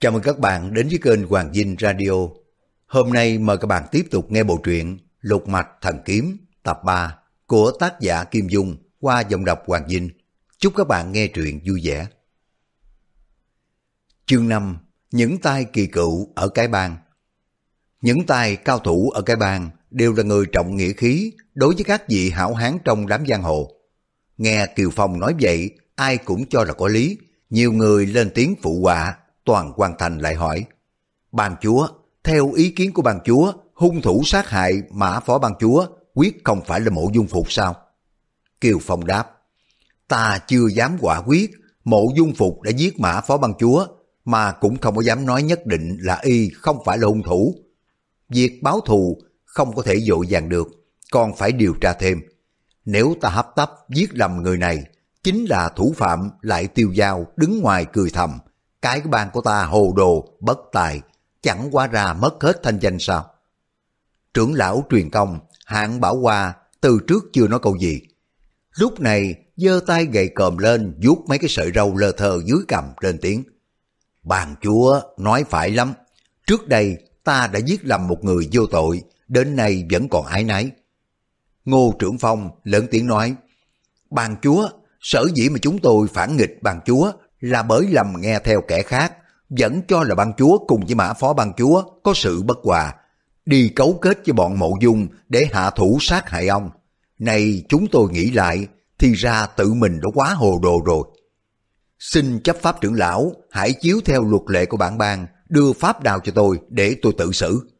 Chào mừng các bạn đến với kênh Hoàng Dinh Radio. Hôm nay mời các bạn tiếp tục nghe bộ truyện Lục Mạch Thần Kiếm tập 3 của tác giả Kim Dung qua giọng đọc Hoàng Dinh. Chúc các bạn nghe truyện vui vẻ. Chương 5 Những tay kỳ cựu ở cái bang Những tay cao thủ ở cái bang đều là người trọng nghĩa khí đối với các vị hảo hán trong đám giang hồ. Nghe Kiều Phong nói vậy, ai cũng cho là có lý. Nhiều người lên tiếng phụ họa, toàn quan thành lại hỏi. Ban chúa, theo ý kiến của ban chúa, hung thủ sát hại mã phó ban chúa quyết không phải là mộ dung phục sao? Kiều Phong đáp, ta chưa dám quả quyết, mộ dung phục đã giết mã phó ban chúa, mà cũng không có dám nói nhất định là y không phải là hung thủ. Việc báo thù không có thể dội dàng được, còn phải điều tra thêm. Nếu ta hấp tấp giết lầm người này, chính là thủ phạm lại tiêu dao đứng ngoài cười thầm. Cái bang của ta hồ đồ, bất tài, chẳng qua ra mất hết thanh danh sao? Trưởng lão truyền công, hạng bảo hoa, từ trước chưa nói câu gì. Lúc này, giơ tay gậy còm lên, vuốt mấy cái sợi râu lơ thơ dưới cầm lên tiếng. Bàn chúa nói phải lắm. Trước đây ta đã giết lầm một người vô tội, đến nay vẫn còn ái náy. Ngô Trưởng Phong lớn tiếng nói, Bàn chúa, sở dĩ mà chúng tôi phản nghịch bàn chúa là bởi lầm nghe theo kẻ khác, vẫn cho là ban chúa cùng với mã phó ban chúa có sự bất hòa, đi cấu kết với bọn mộ dung để hạ thủ sát hại ông. Này chúng tôi nghĩ lại, thì ra tự mình đã quá hồ đồ rồi. Xin chấp pháp trưởng lão, hãy chiếu theo luật lệ của bản bang, đưa pháp đào cho tôi để tôi tự xử.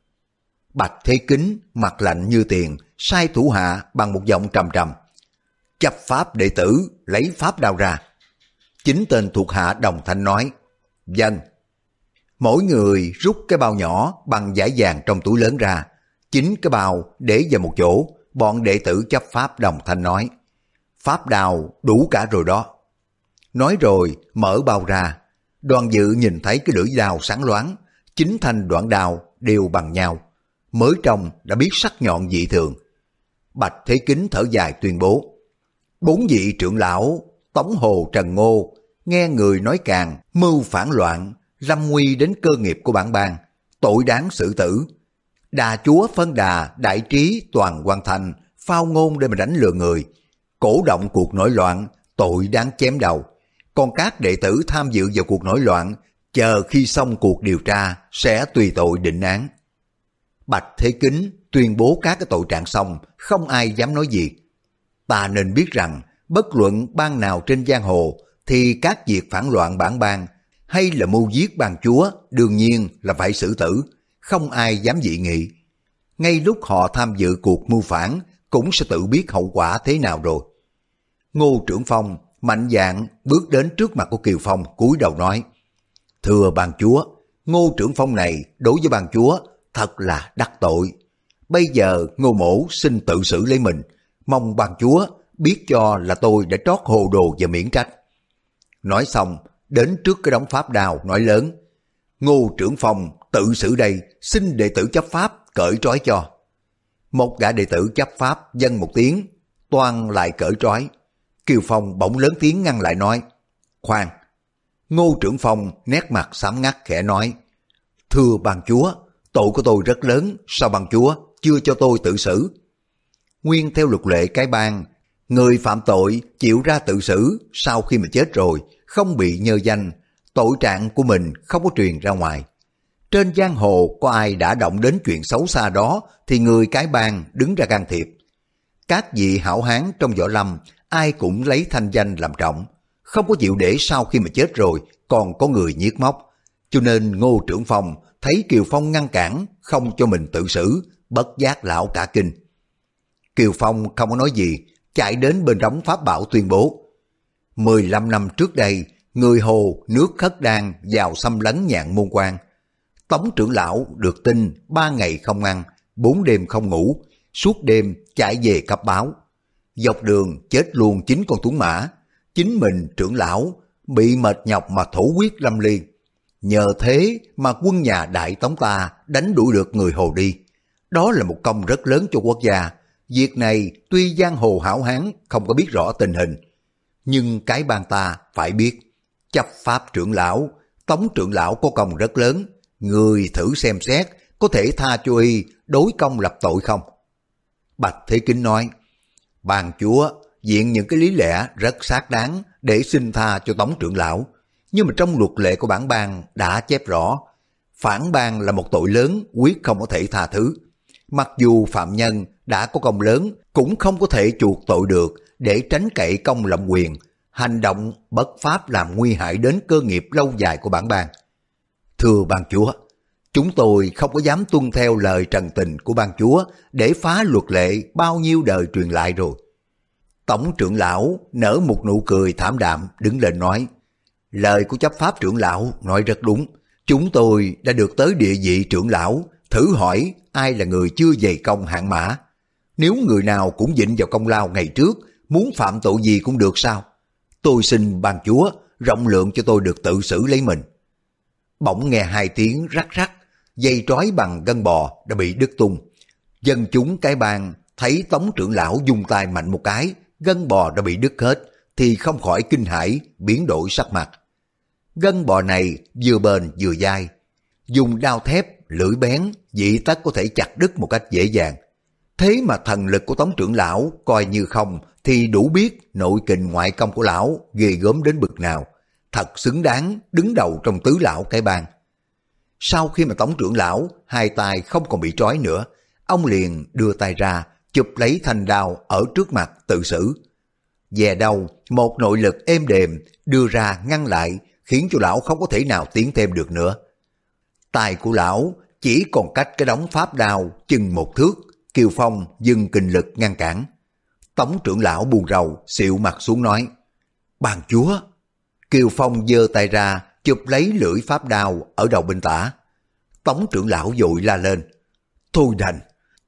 Bạch Thế Kính, mặt lạnh như tiền, sai thủ hạ bằng một giọng trầm trầm. Chấp pháp đệ tử, lấy pháp đào ra. Chính tên thuộc hạ đồng thanh nói, Dân. Mỗi người rút cái bao nhỏ bằng giải vàng trong túi lớn ra. Chính cái bao để vào một chỗ, bọn đệ tử chấp pháp đồng thanh nói, Pháp đào đủ cả rồi đó. Nói rồi, mở bao ra. Đoàn dự nhìn thấy cái lưỡi đào sáng loáng, chính thanh đoạn đào đều bằng nhau. Mới trong đã biết sắc nhọn dị thường. Bạch Thế Kính thở dài tuyên bố. Bốn vị trưởng lão, Tống Hồ Trần Ngô, nghe người nói càng, mưu phản loạn, lâm nguy đến cơ nghiệp của bản bang, tội đáng xử tử. Đà chúa phân đà, đại trí, toàn quan thành, phao ngôn để mà đánh lừa người, cổ động cuộc nổi loạn, tội đáng chém đầu. Còn các đệ tử tham dự vào cuộc nổi loạn, chờ khi xong cuộc điều tra sẽ tùy tội định án. Bạch Thế Kính tuyên bố các cái tội trạng xong, không ai dám nói gì. Ta nên biết rằng, bất luận bang nào trên giang hồ, thì các việc phản loạn bản bang hay là mưu giết bang chúa đương nhiên là phải xử tử, không ai dám dị nghị. Ngay lúc họ tham dự cuộc mưu phản cũng sẽ tự biết hậu quả thế nào rồi. Ngô Trưởng Phong mạnh dạn bước đến trước mặt của Kiều Phong cúi đầu nói Thưa bàn chúa, Ngô Trưởng Phong này đối với bàn chúa thật là đắc tội. Bây giờ Ngô Mổ xin tự xử lấy mình, mong bàn chúa biết cho là tôi đã trót hồ đồ và miễn trách. Nói xong, đến trước cái đống pháp đào nói lớn. Ngô trưởng phòng tự xử đây, xin đệ tử chấp pháp cởi trói cho. Một gã đệ tử chấp pháp dân một tiếng, toan lại cởi trói. Kiều Phong bỗng lớn tiếng ngăn lại nói, khoan. Ngô trưởng phòng nét mặt sám ngắt khẽ nói, thưa bàn chúa, tội của tôi rất lớn, sao bàn chúa chưa cho tôi tự xử? Nguyên theo luật lệ cái bang, người phạm tội chịu ra tự xử sau khi mà chết rồi, không bị nhơ danh, tội trạng của mình không có truyền ra ngoài. Trên giang hồ có ai đã động đến chuyện xấu xa đó thì người cái bang đứng ra can thiệp. Các vị hảo hán trong võ lâm ai cũng lấy thanh danh làm trọng, không có chịu để sau khi mà chết rồi còn có người nhiếc móc. Cho nên Ngô Trưởng Phong thấy Kiều Phong ngăn cản không cho mình tự xử, bất giác lão cả kinh. Kiều Phong không có nói gì, chạy đến bên đóng pháp bảo tuyên bố. 15 năm trước đây, người Hồ nước khất đan vào xâm lấn nhạn môn quan. Tống trưởng lão được tin ba ngày không ăn, bốn đêm không ngủ, suốt đêm chạy về cấp báo. Dọc đường chết luôn chính con tuấn mã, chính mình trưởng lão bị mệt nhọc mà thủ quyết lâm ly. Nhờ thế mà quân nhà Đại Tống ta đánh đuổi được người Hồ đi. Đó là một công rất lớn cho quốc gia. Việc này tuy giang hồ hảo hán không có biết rõ tình hình, nhưng cái bang ta phải biết, chấp pháp trưởng lão, Tống trưởng lão có công rất lớn, người thử xem xét có thể tha cho y đối công lập tội không? Bạch Thế Kính nói, bàn chúa diện những cái lý lẽ rất xác đáng để xin tha cho Tống trưởng lão, nhưng mà trong luật lệ của bản bang đã chép rõ, phản bang là một tội lớn quyết không có thể tha thứ. Mặc dù phạm nhân đã có công lớn cũng không có thể chuộc tội được để tránh cậy công lộng quyền, hành động bất pháp làm nguy hại đến cơ nghiệp lâu dài của bản bang. Thưa ban chúa, chúng tôi không có dám tuân theo lời trần tình của ban chúa để phá luật lệ bao nhiêu đời truyền lại rồi. Tổng trưởng lão nở một nụ cười thảm đạm đứng lên nói, lời của chấp pháp trưởng lão nói rất đúng, chúng tôi đã được tới địa vị trưởng lão, thử hỏi ai là người chưa dày công hạng mã. Nếu người nào cũng dịnh vào công lao ngày trước, muốn phạm tội gì cũng được sao? Tôi xin ban chúa rộng lượng cho tôi được tự xử lấy mình. Bỗng nghe hai tiếng rắc rắc, dây trói bằng gân bò đã bị đứt tung. Dân chúng cái bang thấy tống trưởng lão dùng tay mạnh một cái, gân bò đã bị đứt hết, thì không khỏi kinh hãi biến đổi sắc mặt. Gân bò này vừa bền vừa dai, dùng đao thép, lưỡi bén, dị tắc có thể chặt đứt một cách dễ dàng. Thế mà thần lực của tống trưởng lão coi như không thì đủ biết nội kình ngoại công của lão ghê gớm đến bực nào. Thật xứng đáng đứng đầu trong tứ lão cái bang. Sau khi mà tống trưởng lão hai tay không còn bị trói nữa, ông liền đưa tay ra chụp lấy thanh đao ở trước mặt tự xử. Về đâu, một nội lực êm đềm đưa ra ngăn lại khiến cho lão không có thể nào tiến thêm được nữa. Tài của lão chỉ còn cách cái đống pháp đao chừng một thước, Kiều Phong dừng kinh lực ngăn cản. Tống trưởng lão buồn rầu, xịu mặt xuống nói, Bàn chúa! Kiều Phong giơ tay ra, chụp lấy lưỡi pháp đao ở đầu bên tả. Tống trưởng lão dội la lên, Thôi đành,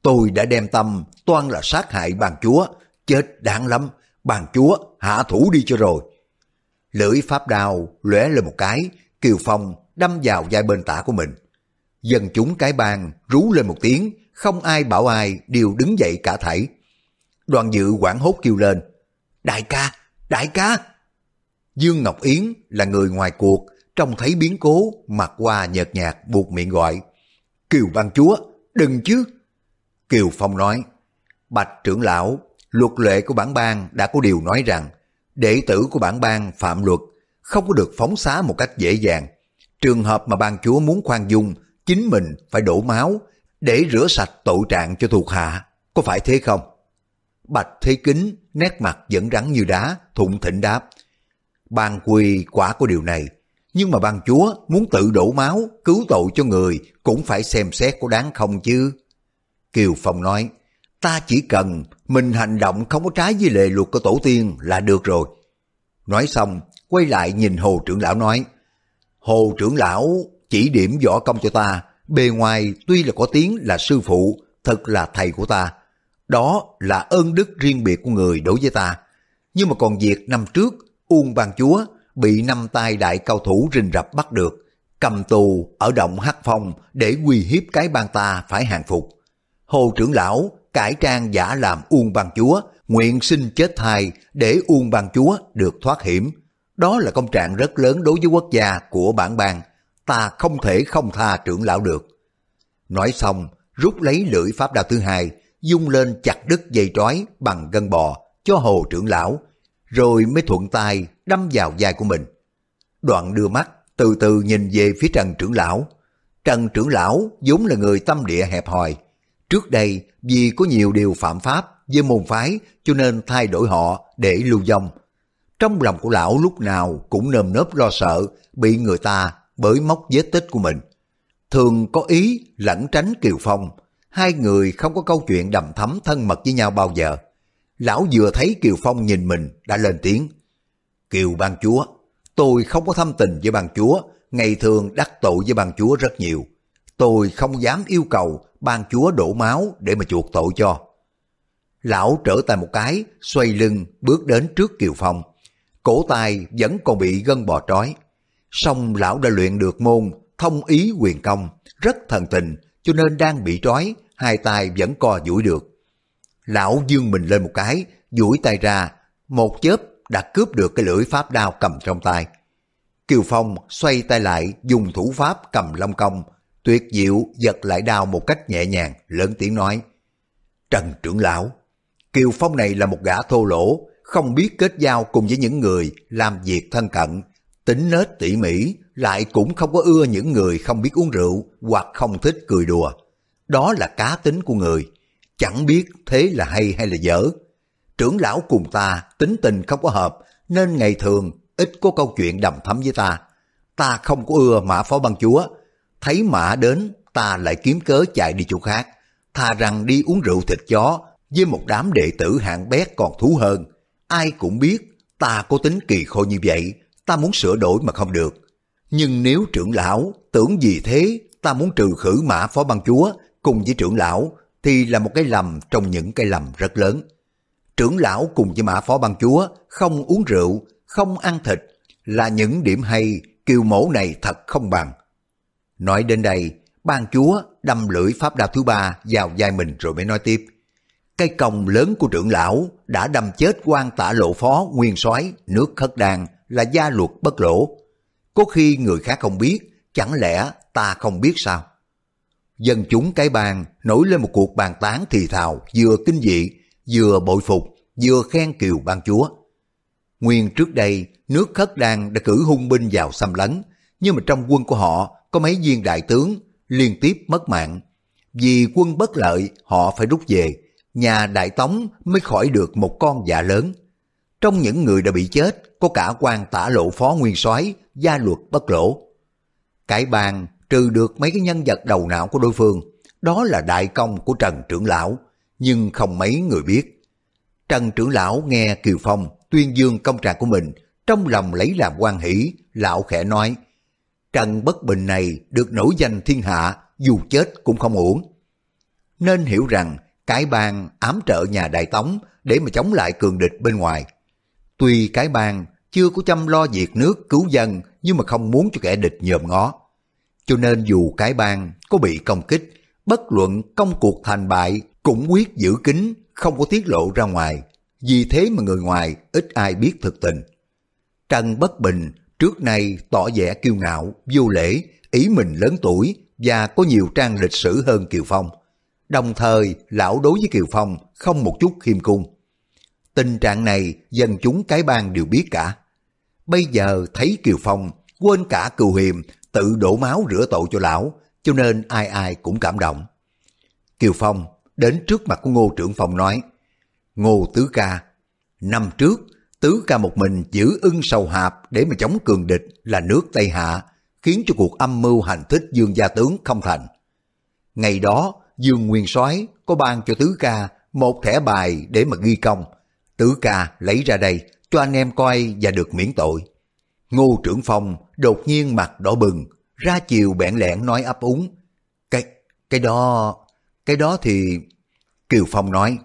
tôi đã đem tâm toan là sát hại bàn chúa, chết đáng lắm, bàn chúa hạ thủ đi cho rồi. Lưỡi pháp đao lóe lên một cái, Kiều Phong đâm vào vai bên tả của mình. Dân chúng cái bang rú lên một tiếng, không ai bảo ai đều đứng dậy cả thảy. Đoàn dự quảng hốt kêu lên, Đại ca, đại ca! Dương Ngọc Yến là người ngoài cuộc, trông thấy biến cố, mặt qua nhợt nhạt buộc miệng gọi, Kiều Văn chúa, đừng chứ! Kiều Phong nói, Bạch trưởng lão, luật lệ của bản bang đã có điều nói rằng, đệ tử của bản bang phạm luật không có được phóng xá một cách dễ dàng. Trường hợp mà ban chúa muốn khoan dung, chính mình phải đổ máu để rửa sạch tội trạng cho thuộc hạ, có phải thế không? Bạch Thế Kính nét mặt vẫn rắn như đá, thụng thịnh đáp. Ban quy quả của điều này, nhưng mà ban chúa muốn tự đổ máu, cứu tội cho người cũng phải xem xét có đáng không chứ. Kiều Phong nói, ta chỉ cần mình hành động không có trái với lệ luật của tổ tiên là được rồi. Nói xong, quay lại nhìn Hồ trưởng lão nói, Hồ trưởng lão chỉ điểm võ công cho ta, bề ngoài tuy là có tiếng là sư phụ, thật là thầy của ta. Đó là ơn đức riêng biệt của người đối với ta. Nhưng mà còn việc năm trước, Uông Ban Chúa bị năm tay đại cao thủ rình rập bắt được, cầm tù ở động Hắc Phong để uy hiếp cái bang ta phải hàng phục. Hồ trưởng lão cải trang giả làm Uông Ban Chúa, nguyện sinh chết thai để Uông Ban Chúa được thoát hiểm. Đó là công trạng rất lớn đối với quốc gia của bản bang, ta không thể không tha trưởng lão được. Nói xong, rút lấy lưỡi pháp đao thứ hai, dung lên chặt đứt dây trói bằng gân bò cho hồ trưởng lão, rồi mới thuận tay đâm vào vai của mình. Đoạn đưa mắt từ từ nhìn về phía Trần trưởng lão. Trần trưởng lão vốn là người tâm địa hẹp hòi. Trước đây vì có nhiều điều phạm pháp với môn phái cho nên thay đổi họ để lưu vong. Trong lòng của lão lúc nào cũng nơm nớp lo sợ bị người ta bởi móc vết tích của mình. Thường có ý lẩn tránh Kiều Phong, hai người không có câu chuyện đầm thắm thân mật với nhau bao giờ. Lão vừa thấy Kiều Phong nhìn mình đã lên tiếng. Kiều ban chúa, tôi không có thâm tình với ban chúa, ngày thường đắc tội với ban chúa rất nhiều. Tôi không dám yêu cầu ban chúa đổ máu để mà chuộc tội cho. Lão trở tay một cái, xoay lưng, bước đến trước Kiều Phong. Cổ tay vẫn còn bị gân bò trói. Song lão đã luyện được môn thông ý quyền công, rất thần tình, cho nên đang bị trói, hai tay vẫn co duỗi được. Lão dương mình lên một cái, duỗi tay ra, một chớp đã cướp được cái lưỡi pháp đao cầm trong tay. Kiều Phong xoay tay lại dùng thủ pháp cầm long công, tuyệt diệu giật lại đao một cách nhẹ nhàng, lớn tiếng nói. Trần trưởng lão, Kiều Phong này là một gã thô lỗ, không biết kết giao cùng với những người làm việc thân cận, tính nết tỉ mỉ, lại cũng không có ưa những người không biết uống rượu hoặc không thích cười đùa. Đó là cá tính của người, chẳng biết thế là hay hay là dở. Trưởng lão cùng ta tính tình không có hợp, nên ngày thường ít có câu chuyện đầm thắm với ta. Ta không có ưa mã phó băng chúa, thấy mã đến ta lại kiếm cớ chạy đi chỗ khác, thà rằng đi uống rượu thịt chó với một đám đệ tử hạng bét còn thú hơn. Ai cũng biết ta có tính kỳ khôi như vậy, ta muốn sửa đổi mà không được. Nhưng nếu trưởng lão tưởng gì thế, ta muốn trừ khử mã phó băng chúa cùng với trưởng lão thì là một cái lầm trong những cái lầm rất lớn. Trưởng lão cùng với mã phó băng chúa không uống rượu, không ăn thịt là những điểm hay kiều mẫu này thật không bằng. Nói đến đây, ban chúa đâm lưỡi pháp đao thứ ba vào vai mình rồi mới nói tiếp. Cây còng lớn của trưởng lão đã đâm chết quan tả lộ phó nguyên soái nước khất đàn là gia luật bất lỗ. Có khi người khác không biết, chẳng lẽ ta không biết sao? Dân chúng cái bàn nổi lên một cuộc bàn tán thì thào vừa kinh dị, vừa bội phục, vừa khen kiều ban chúa. Nguyên trước đây, nước khất đàn đã cử hung binh vào xâm lấn, nhưng mà trong quân của họ có mấy viên đại tướng liên tiếp mất mạng. Vì quân bất lợi, họ phải rút về, nhà Đại Tống mới khỏi được một con dạ lớn. Trong những người đã bị chết, có cả quan tả lộ phó nguyên soái gia luật bất lỗ. Cải bàn trừ được mấy cái nhân vật đầu não của đối phương, đó là đại công của Trần Trưởng Lão, nhưng không mấy người biết. Trần Trưởng Lão nghe Kiều Phong tuyên dương công trạng của mình, trong lòng lấy làm quan hỷ, lão khẽ nói, Trần Bất Bình này được nổi danh thiên hạ, dù chết cũng không uổng. Nên hiểu rằng cái bang ám trợ nhà Đại Tống để mà chống lại cường địch bên ngoài. Tuy cái bang chưa có chăm lo việc nước cứu dân nhưng mà không muốn cho kẻ địch nhòm ngó. Cho nên dù cái bang có bị công kích, bất luận công cuộc thành bại cũng quyết giữ kín, không có tiết lộ ra ngoài. Vì thế mà người ngoài ít ai biết thực tình. Trần Bất Bình trước nay tỏ vẻ kiêu ngạo, vô lễ, ý mình lớn tuổi và có nhiều trang lịch sử hơn Kiều Phong. Đồng thời, lão đối với Kiều Phong không một chút khiêm cung. Tình trạng này dân chúng cái bang đều biết cả. Bây giờ thấy Kiều Phong quên cả cừu hiềm tự đổ máu rửa tội cho lão, cho nên ai ai cũng cảm động. Kiều Phong đến trước mặt của Ngô Trưởng Phong nói, Ngô Tứ Ca, năm trước Tứ Ca một mình giữ ưng sầu hạp để mà chống cường địch là nước Tây Hạ, khiến cho cuộc âm mưu hành thích Dương Gia Tướng không thành. Ngày đó, Dương Nguyên soái có ban cho Tứ Ca một thẻ bài để mà ghi công. Tứ Ca lấy ra đây cho anh em coi và được miễn tội. Ngô Trưởng Phong đột nhiên mặt đỏ bừng, ra chiều bẽn lẽn nói ấp úng. Cái, cái đó, cái đó thì... Kiều Phong nói,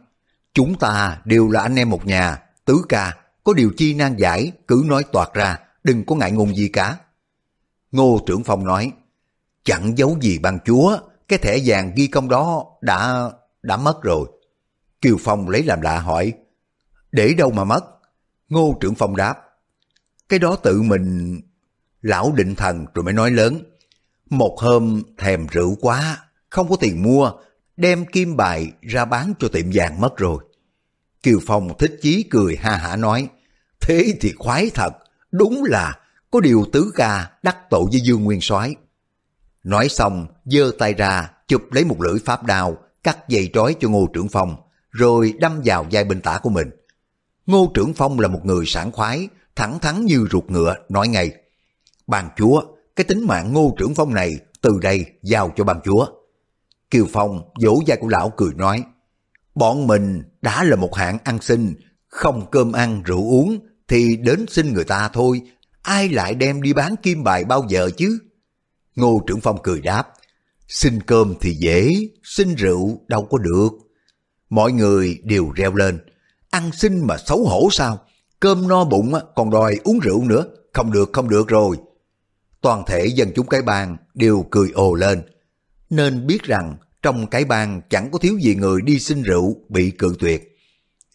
chúng ta đều là anh em một nhà, tứ ca, có điều chi nan giải, cứ nói toạt ra, đừng có ngại ngùng gì cả. Ngô Trưởng Phong nói, chẳng giấu gì bằng chúa, cái thẻ vàng ghi công đó đã đã mất rồi. Kiều Phong lấy làm lạ hỏi, để đâu mà mất? Ngô Trưởng Phong đáp, cái đó tự mình... Lão định thần rồi mới nói lớn. Một hôm thèm rượu quá, không có tiền mua, đem kim bài ra bán cho tiệm vàng mất rồi. Kiều Phong thích chí cười ha hả nói, thế thì khoái thật, đúng là có điều tứ ca đắc tội với Dương Nguyên soái Nói xong, giơ tay ra, chụp lấy một lưỡi pháp đao, cắt dây trói cho Ngô Trưởng Phong, rồi đâm vào vai bên tả của mình. Ngô Trưởng Phong là một người sảng khoái, thẳng thắn như ruột ngựa, nói ngay. Bàn chúa, cái tính mạng Ngô Trưởng Phong này từ đây giao cho bàn chúa. Kiều Phong vỗ vai của lão cười nói, bọn mình đã là một hạng ăn xin, không cơm ăn rượu uống thì đến xin người ta thôi, ai lại đem đi bán kim bài bao giờ chứ? Ngô Trưởng Phong cười đáp, xin cơm thì dễ, xin rượu đâu có được. Mọi người đều reo lên, ăn xin mà xấu hổ sao? Cơm no bụng còn đòi uống rượu nữa, không được không được rồi. Toàn thể dân chúng cái bang đều cười ồ lên, nên biết rằng trong cái bang chẳng có thiếu gì người đi xin rượu bị cự tuyệt.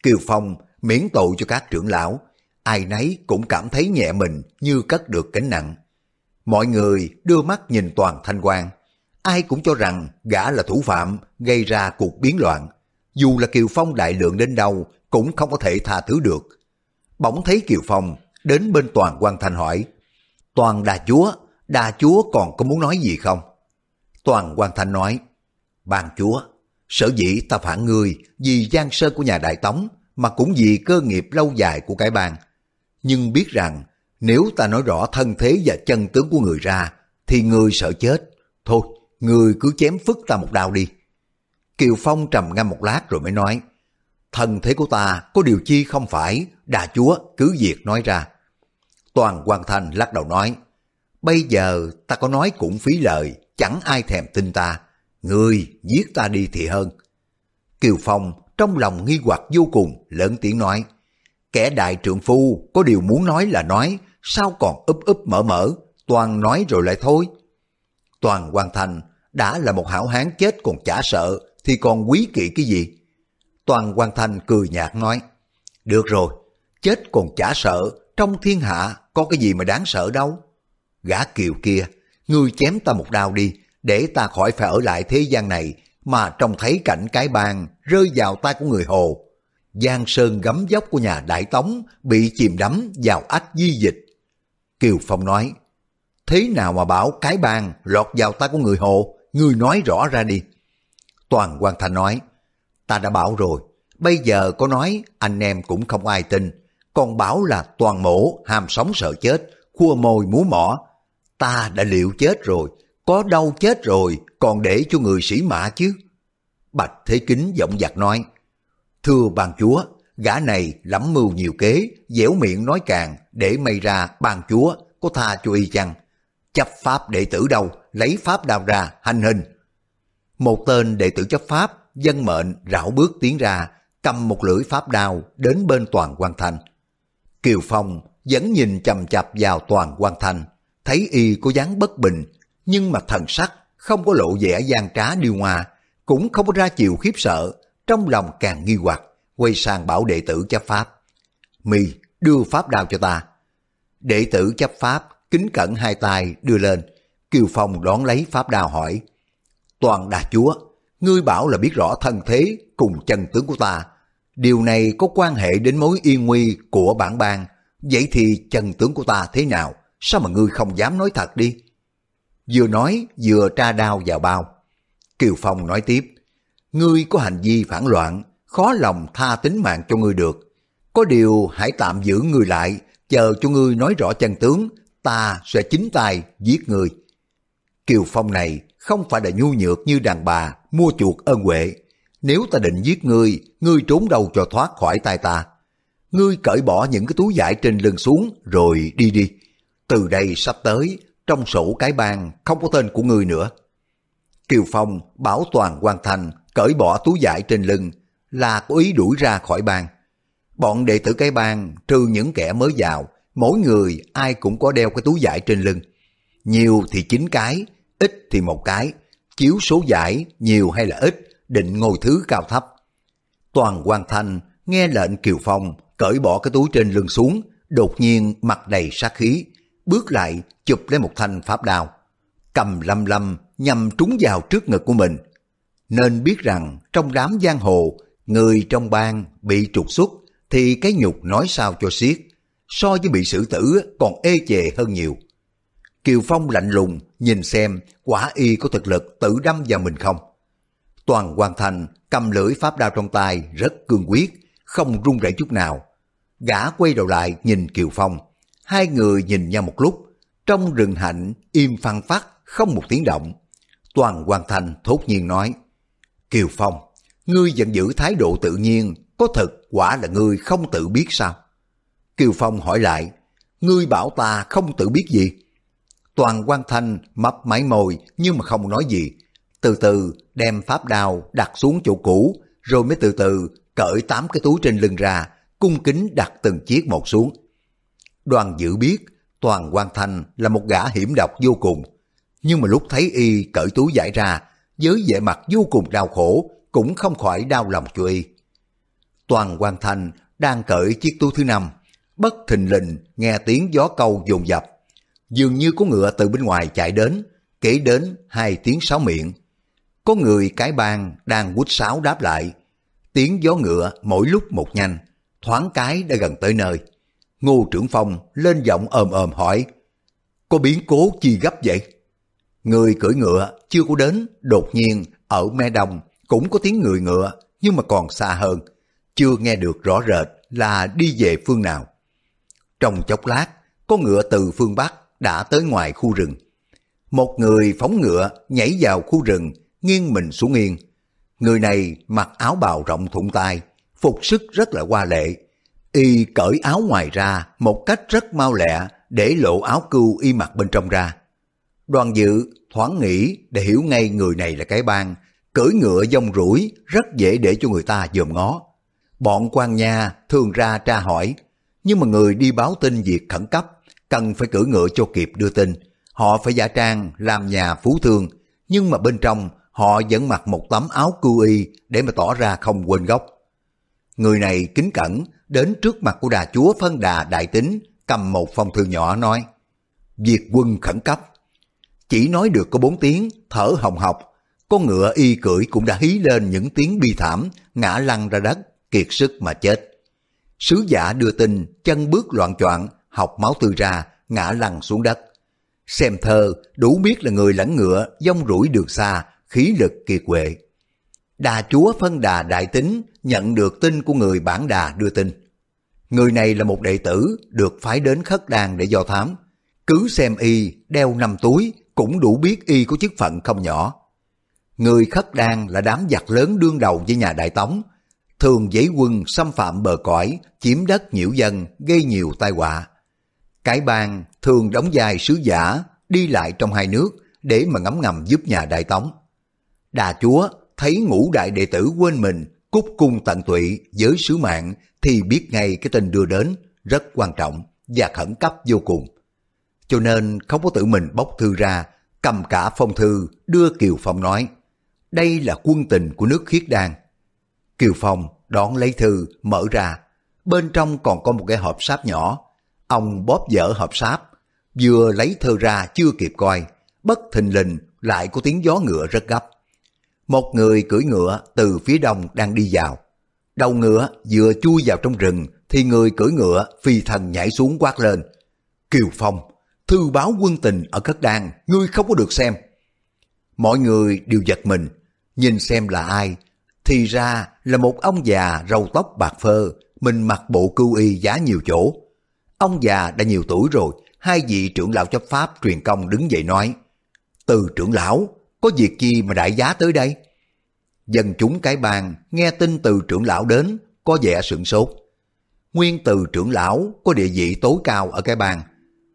Kiều Phong miễn tội cho các trưởng lão, ai nấy cũng cảm thấy nhẹ mình như cất được cánh nặng. Mọi người đưa mắt nhìn toàn thanh quan, ai cũng cho rằng gã là thủ phạm gây ra cuộc biến loạn. Dù là Kiều Phong đại lượng đến đâu cũng không có thể tha thứ được. Bỗng thấy Kiều Phong đến bên toàn quan thanh hỏi, Toàn đà chúa, đà chúa còn có muốn nói gì không? Toàn quan thanh nói, Ban chúa, sở dĩ ta phản ngươi vì giang sơ của nhà Đại Tống mà cũng vì cơ nghiệp lâu dài của cái bang. Nhưng biết rằng nếu ta nói rõ thân thế và chân tướng của người ra thì người sợ chết. Thôi, người cứ chém phức ta một đao đi. Kiều Phong trầm ngâm một lát rồi mới nói Thân thế của ta có điều chi không phải, đà chúa cứ việc nói ra. Toàn Hoàng Thành lắc đầu nói Bây giờ ta có nói cũng phí lời, chẳng ai thèm tin ta. Người giết ta đi thì hơn. Kiều Phong trong lòng nghi hoặc vô cùng, lớn tiếng nói. Kẻ đại trượng phu có điều muốn nói là nói, sao còn úp úp mở mở, toàn nói rồi lại thôi. Toàn hoàn thành, đã là một hảo hán chết còn chả sợ, thì còn quý kỵ cái gì? Toàn hoàn thành cười nhạt nói, được rồi, chết còn chả sợ, trong thiên hạ có cái gì mà đáng sợ đâu. Gã kiều kia, ngươi chém ta một đao đi, để ta khỏi phải ở lại thế gian này mà trông thấy cảnh cái bàn rơi vào tay của người Hồ. Giang sơn gấm dốc của nhà Đại Tống bị chìm đắm vào ách di dịch. Kiều Phong nói, thế nào mà bảo cái bàn lọt vào tay của người hộ? ngươi nói rõ ra đi. Toàn Quang Thanh nói, ta đã bảo rồi, bây giờ có nói anh em cũng không ai tin, còn bảo là toàn mổ ham sống sợ chết, khua môi múa mỏ. Ta đã liệu chết rồi, có đau chết rồi, còn để cho người sĩ mã chứ. Bạch Thế Kính giọng giặc nói, Thưa bàn chúa, gã này lắm mưu nhiều kế, dẻo miệng nói càng, để mây ra bàn chúa có tha cho y chăng. Chấp pháp đệ tử đâu, lấy pháp đao ra, hành hình. Một tên đệ tử chấp pháp, dân mệnh rảo bước tiến ra, cầm một lưỡi pháp đao đến bên toàn quan thành. Kiều Phong vẫn nhìn chầm chập vào toàn quan thành, thấy y có dáng bất bình, nhưng mà thần sắc không có lộ vẻ gian trá điêu hoa, cũng không có ra chiều khiếp sợ, trong lòng càng nghi hoặc, quay sang bảo đệ tử chấp pháp. mì đưa pháp đao cho ta. Đệ tử chấp pháp, kính cẩn hai tay đưa lên, Kiều Phong đón lấy pháp đao hỏi. Toàn đà chúa, ngươi bảo là biết rõ thân thế cùng chân tướng của ta. Điều này có quan hệ đến mối yên nguy của bản bang. Vậy thì chân tướng của ta thế nào? Sao mà ngươi không dám nói thật đi? Vừa nói vừa tra đao vào bao. Kiều Phong nói tiếp, ngươi có hành vi phản loạn, khó lòng tha tính mạng cho ngươi được. Có điều hãy tạm giữ ngươi lại, chờ cho ngươi nói rõ chân tướng, ta sẽ chính tay giết ngươi. Kiều Phong này không phải là nhu nhược như đàn bà mua chuộc ơn huệ. Nếu ta định giết ngươi, ngươi trốn đâu cho thoát khỏi tay ta. Ngươi cởi bỏ những cái túi vải trên lưng xuống rồi đi đi. Từ đây sắp tới, trong sổ cái bang không có tên của ngươi nữa. Kiều Phong bảo toàn hoàn thành cởi bỏ túi vải trên lưng là có ý đuổi ra khỏi bang. Bọn đệ tử cái bang trừ những kẻ mới vào, mỗi người ai cũng có đeo cái túi vải trên lưng. Nhiều thì chín cái, ít thì một cái, chiếu số giải nhiều hay là ít, định ngồi thứ cao thấp. Toàn Hoàng Thanh nghe lệnh Kiều Phong cởi bỏ cái túi trên lưng xuống, đột nhiên mặt đầy sát khí, bước lại chụp lấy một thanh pháp đao, cầm lâm lâm nhằm trúng vào trước ngực của mình. Nên biết rằng trong đám giang hồ, người trong bang bị trục xuất thì cái nhục nói sao cho xiết, so với bị xử tử còn ê chề hơn nhiều. Kiều Phong lạnh lùng nhìn xem quả y có thực lực tự đâm vào mình không. Toàn Hoàng Thành cầm lưỡi pháp đao trong tay rất cương quyết, không run rẩy chút nào. Gã quay đầu lại nhìn Kiều Phong, hai người nhìn nhau một lúc, trong rừng hạnh im phăng phát không một tiếng động. Toàn Hoàng Thành thốt nhiên nói, Kiều Phong, ngươi vẫn giữ thái độ tự nhiên, có thật quả là ngươi không tự biết sao? Kiều Phong hỏi lại, ngươi bảo ta không tự biết gì? Toàn Quan Thanh mấp máy môi nhưng mà không nói gì. Từ từ đem pháp đao đặt xuống chỗ cũ, rồi mới từ từ cởi tám cái túi trên lưng ra, cung kính đặt từng chiếc một xuống. Đoàn dự biết Toàn Quan Thanh là một gã hiểm độc vô cùng, nhưng mà lúc thấy y cởi túi giải ra, với vẻ mặt vô cùng đau khổ, cũng không khỏi đau lòng chú ý. Toàn Quan Thanh đang cởi chiếc túi thứ năm, bất thình lình nghe tiếng gió câu dồn dập. Dường như có ngựa từ bên ngoài chạy đến, kể đến hai tiếng sáo miệng. Có người cái bang đang quýt sáo đáp lại. Tiếng gió ngựa mỗi lúc một nhanh, thoáng cái đã gần tới nơi. Ngô trưởng phong lên giọng ồm ồm hỏi, có biến cố chi gấp vậy? Người cưỡi ngựa chưa có đến, đột nhiên ở me đồng cũng có tiếng người ngựa nhưng mà còn xa hơn, chưa nghe được rõ rệt là đi về phương nào. Trong chốc lát, có ngựa từ phương Bắc đã tới ngoài khu rừng. Một người phóng ngựa nhảy vào khu rừng, nghiêng mình xuống yên. Người này mặc áo bào rộng thụng tai, phục sức rất là hoa lệ. Y cởi áo ngoài ra một cách rất mau lẹ để lộ áo cưu y mặc bên trong ra. Đoàn dự thoáng nghĩ để hiểu ngay người này là cái bang, cưỡi ngựa dông rủi rất dễ để cho người ta dòm ngó. Bọn quan nha thường ra tra hỏi, nhưng mà người đi báo tin việc khẩn cấp, cần phải cưỡi ngựa cho kịp đưa tin. Họ phải giả trang làm nhà phú thương, nhưng mà bên trong họ vẫn mặc một tấm áo cưu y để mà tỏ ra không quên gốc. Người này kính cẩn đến trước mặt của đà chúa phân đà đại tính, cầm một phong thư nhỏ nói, Việc quân khẩn cấp. Chỉ nói được có bốn tiếng, thở hồng học, con ngựa y cưỡi cũng đã hí lên những tiếng bi thảm, ngã lăn ra đất, kiệt sức mà chết. Sứ giả đưa tin, chân bước loạn choạng, học máu tươi ra, ngã lăn xuống đất. Xem thơ, đủ biết là người lãnh ngựa, dông rủi đường xa, khí lực kiệt quệ. Đà chúa phân đà đại tính nhận được tin của người bản đà đưa tin. Người này là một đệ tử được phái đến khất đàn để do thám. Cứ xem y đeo năm túi cũng đủ biết y có chức phận không nhỏ. Người khất đan là đám giặc lớn đương đầu với nhà Đại Tống, thường dãy quân xâm phạm bờ cõi, chiếm đất nhiễu dân, gây nhiều tai họa. Cái bang thường đóng vai sứ giả, đi lại trong hai nước để mà ngấm ngầm giúp nhà Đại Tống. Đà chúa thấy ngũ đại đệ tử quên mình, cúc cung tận tụy với sứ mạng thì biết ngay cái tin đưa đến rất quan trọng và khẩn cấp vô cùng. Cho nên không có tự mình bóc thư ra, cầm cả phong thư đưa Kiều Phong nói, đây là quân tình của nước khiết đan. Kiều Phong đón lấy thư, mở ra, bên trong còn có một cái hộp sáp nhỏ. Ông bóp dở hộp sáp, vừa lấy thư ra chưa kịp coi, bất thình lình lại có tiếng gió ngựa rất gấp. Một người cưỡi ngựa từ phía đông đang đi vào. Đầu ngựa vừa chui vào trong rừng thì người cưỡi ngựa phi thần nhảy xuống quát lên. Kiều Phong, thư báo quân tình ở cất đan, ngươi không có được xem. Mọi người đều giật mình, nhìn xem là ai. Thì ra là một ông già râu tóc bạc phơ, mình mặc bộ cưu y giá nhiều chỗ. Ông già đã nhiều tuổi rồi, hai vị trưởng lão chấp pháp truyền công đứng dậy nói, Từ trưởng lão, có việc chi mà đại giá tới đây? Dân chúng cái bàn nghe tin từ trưởng lão đến, có vẻ sửng sốt. Nguyên từ trưởng lão có địa vị tối cao ở cái bàn.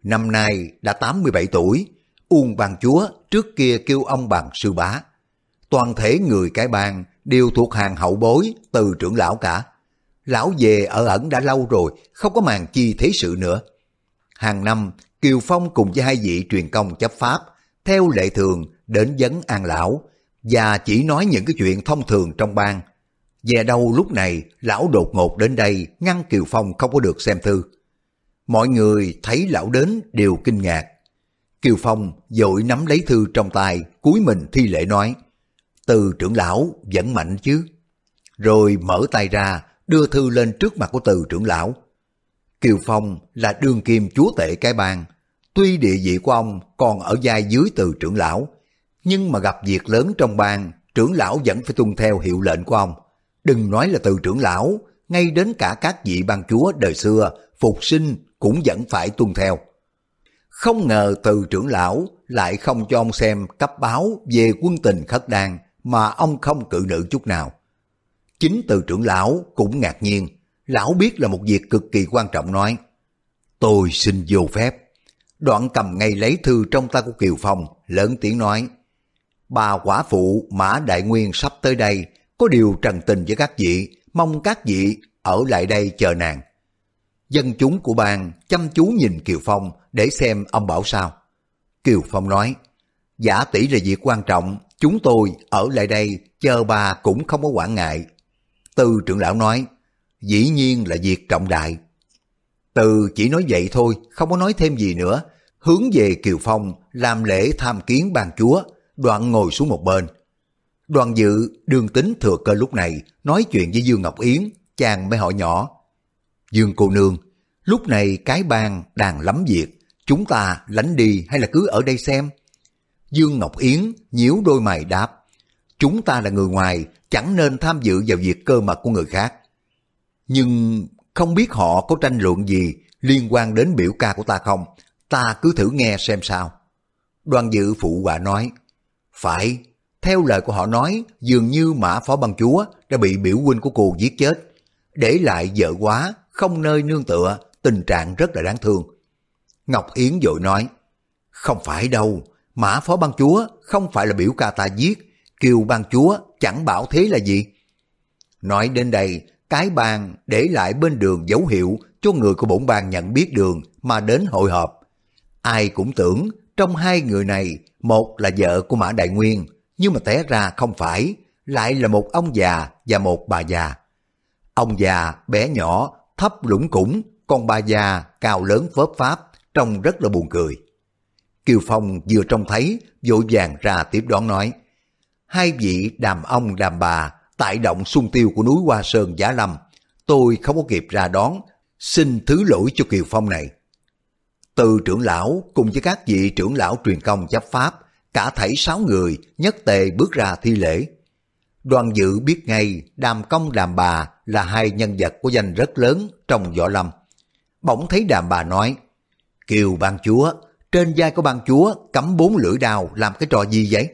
Năm nay đã 87 tuổi, Uông bàn chúa trước kia kêu ông bằng sư bá. Toàn thể người cái bang đều thuộc hàng hậu bối từ trưởng lão cả. Lão về ở ẩn đã lâu rồi, không có màn chi thế sự nữa. Hàng năm, Kiều Phong cùng với hai vị truyền công chấp pháp, theo lệ thường đến dấn an lão, và chỉ nói những cái chuyện thông thường trong bang. Về đâu lúc này, lão đột ngột đến đây ngăn Kiều Phong không có được xem thư. Mọi người thấy lão đến đều kinh ngạc. Kiều Phong dội nắm lấy thư trong tay, cúi mình thi lễ nói, từ trưởng lão vẫn mạnh chứ. Rồi mở tay ra, đưa thư lên trước mặt của từ trưởng lão. Kiều Phong là đương kim chúa tể cái bang. Tuy địa vị của ông còn ở giai dưới từ trưởng lão, nhưng mà gặp việc lớn trong bang, trưởng lão vẫn phải tuân theo hiệu lệnh của ông. Đừng nói là từ trưởng lão, ngay đến cả các vị ban chúa đời xưa, phục sinh cũng vẫn phải tuân theo. Không ngờ từ trưởng lão lại không cho ông xem cấp báo về quân tình khất đan mà ông không cự nữ chút nào. Chính từ trưởng lão cũng ngạc nhiên, lão biết là một việc cực kỳ quan trọng nói. Tôi xin vô phép. Đoạn cầm ngay lấy thư trong tay của Kiều Phong, lớn tiếng nói. Bà quả phụ Mã Đại Nguyên sắp tới đây, có điều trần tình với các vị, mong các vị ở lại đây chờ nàng. Dân chúng của bang chăm chú nhìn Kiều Phong để xem ông bảo sao. Kiều Phong nói, giả tỷ là việc quan trọng, chúng tôi ở lại đây chờ bà cũng không có quản ngại. Từ trưởng lão nói, dĩ nhiên là việc trọng đại. Từ chỉ nói vậy thôi, không có nói thêm gì nữa. Hướng về Kiều Phong làm lễ tham kiến bàn chúa, đoạn ngồi xuống một bên. Đoàn dự Đường tính thừa cơ lúc này nói chuyện với Dương Ngọc Yến, chàng mới hỏi nhỏ. Dương cô nương, lúc này cái bang đang lắm việc, chúng ta lánh đi hay là cứ ở đây xem? Dương Ngọc Yến nhíu đôi mày đáp, chúng ta là người ngoài, chẳng nên tham dự vào việc cơ mật của người khác. Nhưng không biết họ có tranh luận gì liên quan đến biểu ca của ta không, ta cứ thử nghe xem sao. Đoàn dự phụ họa nói, phải, theo lời của họ nói, dường như mã phó băng chúa đã bị biểu huynh của cô giết chết, để lại vợ quá, không nơi nương tựa, tình trạng rất là đáng thương. Ngọc Yến dội nói, không phải đâu, mã phó ban chúa không phải là biểu ca ta giết, kiều ban chúa chẳng bảo thế là gì. Nói đến đây, cái bàn để lại bên đường dấu hiệu cho người của bổn bang nhận biết đường mà đến hội họp. Ai cũng tưởng trong hai người này, một là vợ của Mã Đại Nguyên, nhưng mà té ra không phải, lại là một ông già và một bà già. Ông già bé nhỏ, thấp lũng củng, còn bà già cao lớn phớp pháp, trông rất là buồn cười. Kiều Phong vừa trông thấy, vội vàng ra tiếp đón nói, hai vị đàm ông đàm bà tại động sung tiêu của núi Hoa Sơn Giá Lâm, tôi không có kịp ra đón, xin thứ lỗi cho Kiều Phong này. Từ trưởng lão cùng với các vị trưởng lão truyền công chấp pháp, cả thảy sáu người nhất tề bước ra thi lễ. Đoàn dự biết ngay đàm công đàm bà là hai nhân vật có danh rất lớn trong võ lâm. Bỗng thấy đàm bà nói, Kiều ban chúa, trên vai của bang chúa cắm bốn lưỡi đao làm cái trò gì vậy?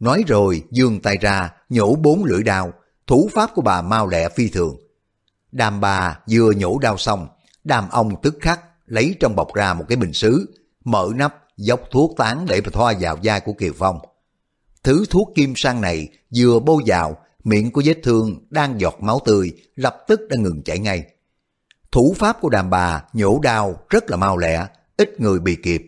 Nói rồi dương tay ra nhổ bốn lưỡi đao, thủ pháp của bà mau lẹ phi thường. Đàm bà vừa nhổ đao xong, đàm ông tức khắc lấy trong bọc ra một cái bình sứ, mở nắp, dốc thuốc tán để mà thoa vào vai của Kiều Phong. Thứ thuốc kim sang này vừa bôi vào, miệng của vết thương đang giọt máu tươi, lập tức đã ngừng chảy ngay. Thủ pháp của đàm bà nhổ đao rất là mau lẹ, ít người bị kịp.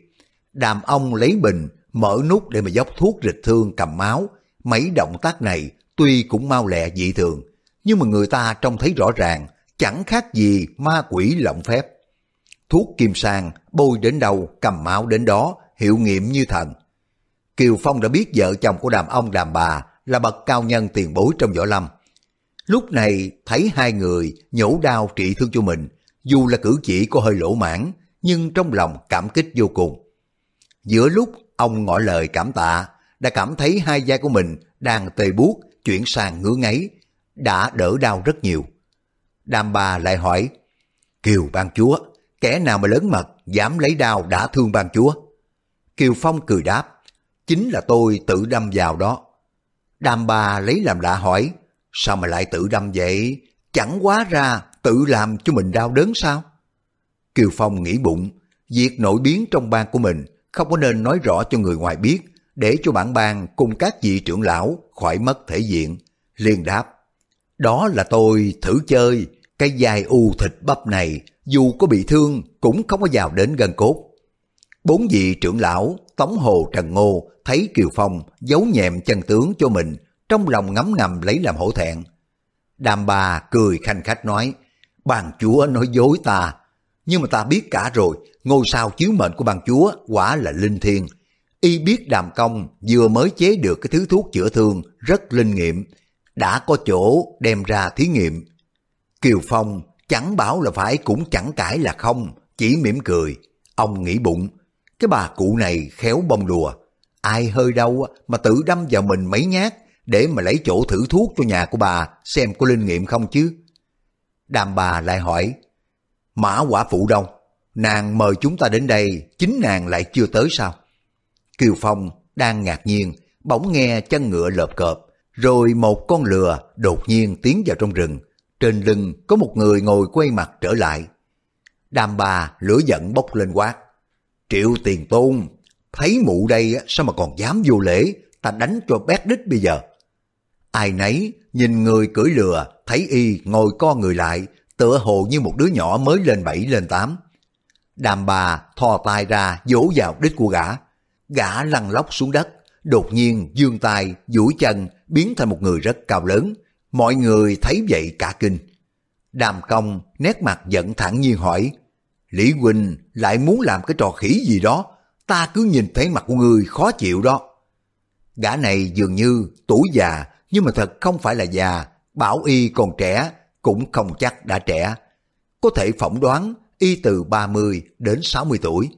Đàm ông lấy bình, mở nút để mà dốc thuốc rịch thương cầm máu. Mấy động tác này tuy cũng mau lẹ dị thường, nhưng mà người ta trông thấy rõ ràng, chẳng khác gì ma quỷ lộng phép. Thuốc kim sang bôi đến đâu cầm máu đến đó, hiệu nghiệm như thần. Kiều Phong đã biết vợ chồng của đàm ông đàm bà là bậc cao nhân tiền bối trong võ lâm. Lúc này thấy hai người nhổ đao trị thương cho mình, dù là cử chỉ có hơi lỗ mãn, nhưng trong lòng cảm kích vô cùng. Giữa lúc ông ngỏ lời cảm tạ, đã cảm thấy hai vai của mình đang tê buốt chuyển sang ngứa ngáy, đã đỡ đau rất nhiều. Đàm bà lại hỏi, Kiều ban chúa, kẻ nào mà lớn mật dám lấy đao đã thương ban chúa? Kiều Phong cười đáp, chính là tôi tự đâm vào đó. Đàm bà lấy làm lạ hỏi, sao mà lại tự đâm vậy? Chẳng quá ra tự làm cho mình đau đớn sao? Kiều Phong nghĩ bụng, việc nổi biến trong bang của mình không có nên nói rõ cho người ngoài biết, để cho bản bang cùng các vị trưởng lão khỏi mất thể diện. liền đáp, đó là tôi thử chơi, cái dài u thịt bắp này dù có bị thương cũng không có vào đến gần cốt. Bốn vị trưởng lão Tống Hồ Trần Ngô thấy Kiều Phong giấu nhẹm chân tướng cho mình, trong lòng ngấm ngầm lấy làm hổ thẹn. Đàm bà cười khanh khách nói, bàn chúa nói dối ta, nhưng mà ta biết cả rồi, ngôi sao chiếu mệnh của bàn chúa quả là linh thiêng. Y biết đàm công vừa mới chế được cái thứ thuốc chữa thương rất linh nghiệm, đã có chỗ đem ra thí nghiệm. Kiều Phong chẳng bảo là phải cũng chẳng cãi là không, chỉ mỉm cười. Ông nghĩ bụng, cái bà cụ này khéo bông đùa, ai hơi đâu mà tự đâm vào mình mấy nhát để mà lấy chỗ thử thuốc cho nhà của bà xem có linh nghiệm không chứ. Đàm bà lại hỏi, Mã quả phụ đâu? Nàng mời chúng ta đến đây, chính nàng lại chưa tới sao? Kiều Phong đang ngạc nhiên, bỗng nghe chân ngựa lợp cợp, rồi một con lừa đột nhiên tiến vào trong rừng. Trên lưng có một người ngồi quay mặt trở lại. Đàm bà lửa giận bốc lên quát. Triệu tiền tôn, thấy mụ đây sao mà còn dám vô lễ, ta đánh cho bét đít bây giờ. Ai nấy nhìn người cưỡi lừa, thấy y ngồi co người lại, tựa hồ như một đứa nhỏ mới lên bảy lên tám. Đàm bà thò tay ra vỗ vào đít của gã. Gã lăn lóc xuống đất, đột nhiên dương tay, duỗi chân, biến thành một người rất cao lớn. Mọi người thấy vậy cả kinh. Đàm công nét mặt giận thẳng nhiên hỏi, Lý Quỳnh lại muốn làm cái trò khỉ gì đó, ta cứ nhìn thấy mặt của người khó chịu đó. Gã này dường như tuổi già, nhưng mà thật không phải là già, bảo y còn trẻ, cũng không chắc đã trẻ. Có thể phỏng đoán y từ 30 đến 60 tuổi.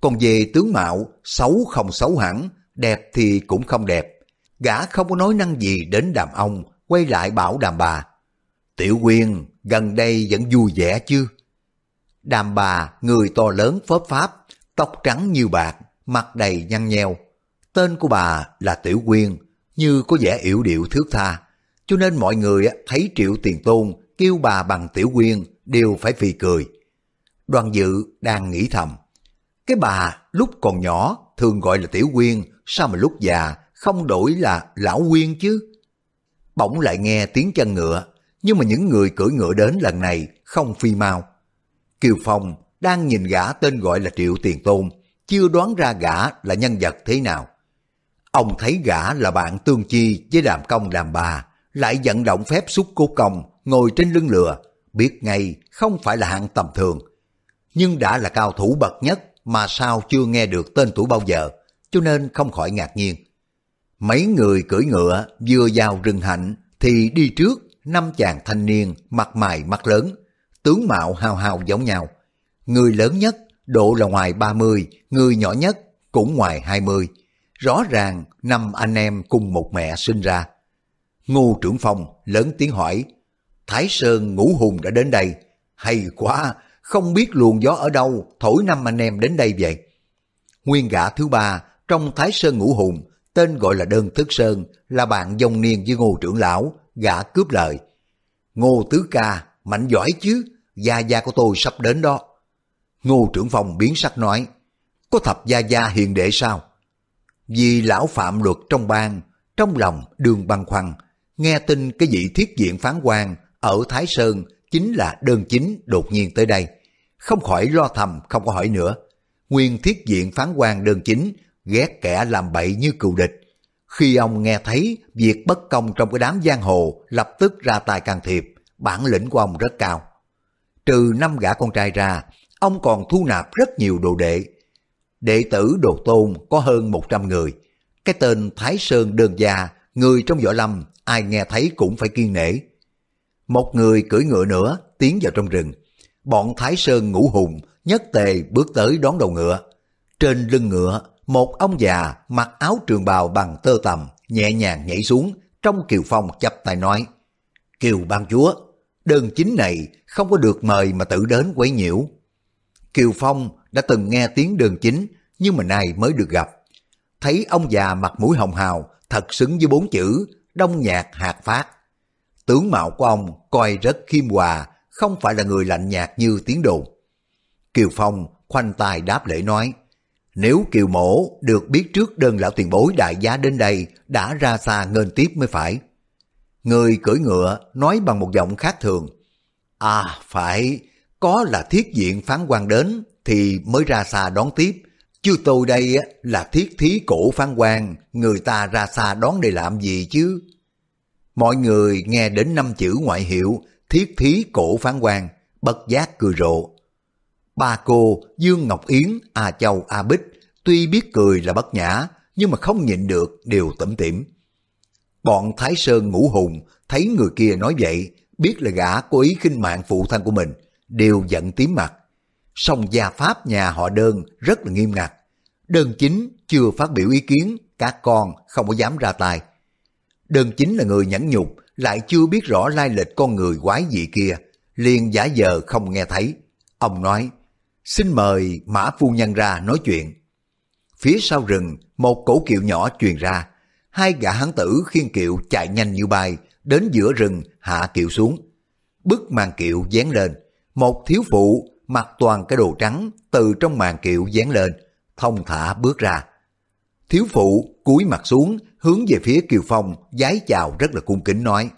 Còn về tướng mạo, xấu không xấu hẳn, đẹp thì cũng không đẹp. Gã không có nói năng gì đến đàm ông, quay lại bảo đàm bà. Tiểu Quyên, gần đây vẫn vui vẻ chứ? Đàm bà, người to lớn phớp pháp, tóc trắng như bạc, mặt đầy nhăn nheo. Tên của bà là Tiểu Quyên, như có vẻ yểu điệu thước tha, cho nên mọi người thấy Triệu Tiền Tôn kêu bà bằng Tiểu Quyên đều phải phì cười. Đoàn dự đang nghĩ thầm, cái bà lúc còn nhỏ thường gọi là Tiểu Quyên, sao mà lúc già không đổi là Lão Quyên chứ? Bỗng lại nghe tiếng chân ngựa, nhưng mà những người cưỡi ngựa đến lần này không phi mau. Kiều Phong đang nhìn gã tên gọi là Triệu Tiền Tôn, chưa đoán ra gã là nhân vật thế nào. Ông thấy gã là bạn tương chi với đàm công đàm bà, lại vận động phép xúc cố công, ngồi trên lưng lừa, biết ngay không phải là hạng tầm thường. Nhưng đã là cao thủ bậc nhất mà sao chưa nghe được tên tuổi bao giờ, cho nên không khỏi ngạc nhiên. Mấy người cưỡi ngựa vừa vào rừng hạnh thì đi trước năm chàng thanh niên mặt mày mắt lớn, tướng mạo hào hào giống nhau. Người lớn nhất độ là ngoài 30, người nhỏ nhất cũng ngoài 20. Rõ ràng năm anh em cùng một mẹ sinh ra. Ngô trưởng phòng lớn tiếng hỏi, Thái Sơn ngũ hùng đã đến đây. Hay quá, không biết luồng gió ở đâu thổi năm anh em đến đây vậy. Nguyên gã thứ ba trong Thái Sơn ngũ hùng, tên gọi là Đơn Thức Sơn, là bạn dông niên với ngô trưởng lão, gã cướp lời. Ngô Tứ Ca, mạnh giỏi chứ, gia gia của tôi sắp đến đó. Ngô trưởng phòng biến sắc nói, có thập gia gia hiền đệ sao? Vì lão phạm luật trong bang, trong lòng đường băng khoăn, nghe tin cái vị thiết diện phán quan ở Thái Sơn chính là đơn chính đột nhiên tới đây. Không khỏi lo thầm không có hỏi nữa. Nguyên thiết diện phán quan đơn chính ghét kẻ làm bậy như cựu địch. Khi ông nghe thấy việc bất công trong cái đám giang hồ lập tức ra tay can thiệp, bản lĩnh của ông rất cao. Trừ năm gã con trai ra, ông còn thu nạp rất nhiều đồ đệ. Đệ tử đồ tôn có hơn 100 người. Cái tên Thái Sơn đơn gia, người trong võ lâm, ai nghe thấy cũng phải kiên nể. Một người cưỡi ngựa nữa tiến vào trong rừng. Bọn Thái Sơn ngũ hùng nhất tề bước tới đón đầu ngựa. Trên lưng ngựa, một ông già mặc áo trường bào bằng tơ tầm, nhẹ nhàng nhảy xuống, trong kiều phong chắp tay nói. Kiều ban chúa, đơn chính này không có được mời mà tự đến quấy nhiễu. Kiều Phong đã từng nghe tiếng đơn chính, nhưng mà nay mới được gặp. Thấy ông già mặt mũi hồng hào, thật xứng với bốn chữ, đông nhạc hạt phát. Tướng mạo của ông coi rất khiêm hòa, không phải là người lạnh nhạt như tiếng đồn. Kiều Phong khoanh tay đáp lễ nói, nếu Kiều Mổ được biết trước đơn lão tiền bối đại giá đến đây đã ra xa ngân tiếp mới phải. Người cưỡi ngựa nói bằng một giọng khác thường. À phải, có là thiết diện phán quan đến thì mới ra xa đón tiếp. Chứ tôi đây là thiết thí cổ phán quan, người ta ra xa đón để làm gì chứ? Mọi người nghe đến năm chữ ngoại hiệu thiết thí cổ phán quan, bất giác cười rộ. Ba cô Dương Ngọc Yến, A Châu, A Bích tuy biết cười là bất nhã nhưng mà không nhịn được đều tẩm tỉm. Bọn Thái Sơn ngũ hùng thấy người kia nói vậy, biết là gã có ý khinh mạng phụ thân của mình, đều giận tím mặt. Song gia pháp nhà họ đơn rất là nghiêm ngặt. Đơn chính chưa phát biểu ý kiến, các con không có dám ra tay. Đơn chính là người nhẫn nhục, lại chưa biết rõ lai lịch con người quái dị kia, liền giả vờ không nghe thấy. Ông nói, xin mời Mã Phu Nhân ra nói chuyện. Phía sau rừng, một cổ kiệu nhỏ truyền ra, hai gã hán tử khiên kiệu chạy nhanh như bay, đến giữa rừng hạ kiệu xuống. Bức màn kiệu dán lên, một thiếu phụ mặc toàn cái đồ trắng từ trong màn kiệu dán lên, thông thả bước ra. Thiếu phụ cúi mặt xuống, hướng về phía Kiều Phong, giái chào rất là cung kính nói.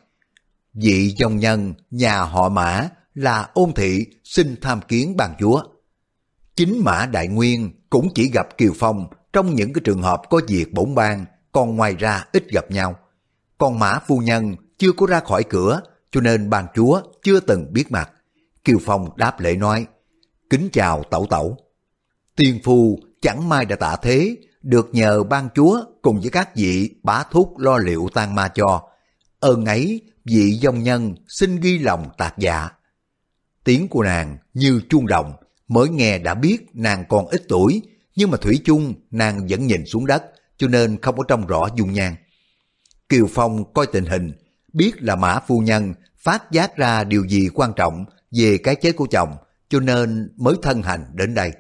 Vị dòng nhân, nhà họ mã là ôn thị xin tham kiến bàn chúa. Chính mã đại nguyên cũng chỉ gặp Kiều Phong trong những cái trường hợp có việc bổn bang, còn ngoài ra ít gặp nhau. Còn mã phu nhân chưa có ra khỏi cửa, cho nên bàn chúa chưa từng biết mặt. Kiều Phong đáp lễ nói, kính chào tẩu tẩu. Tiên phu chẳng may đã tạ thế, được nhờ ban chúa cùng với các vị bá thuốc lo liệu tan ma cho. Ơn ấy, vị dòng nhân xin ghi lòng tạc dạ. Tiếng của nàng như chuông động, mới nghe đã biết nàng còn ít tuổi, nhưng mà Thủy chung nàng vẫn nhìn xuống đất, cho nên không có trông rõ dung nhan. Kiều Phong coi tình hình, biết là mã phu nhân phát giác ra điều gì quan trọng về cái chết của chồng, cho nên mới thân hành đến đây.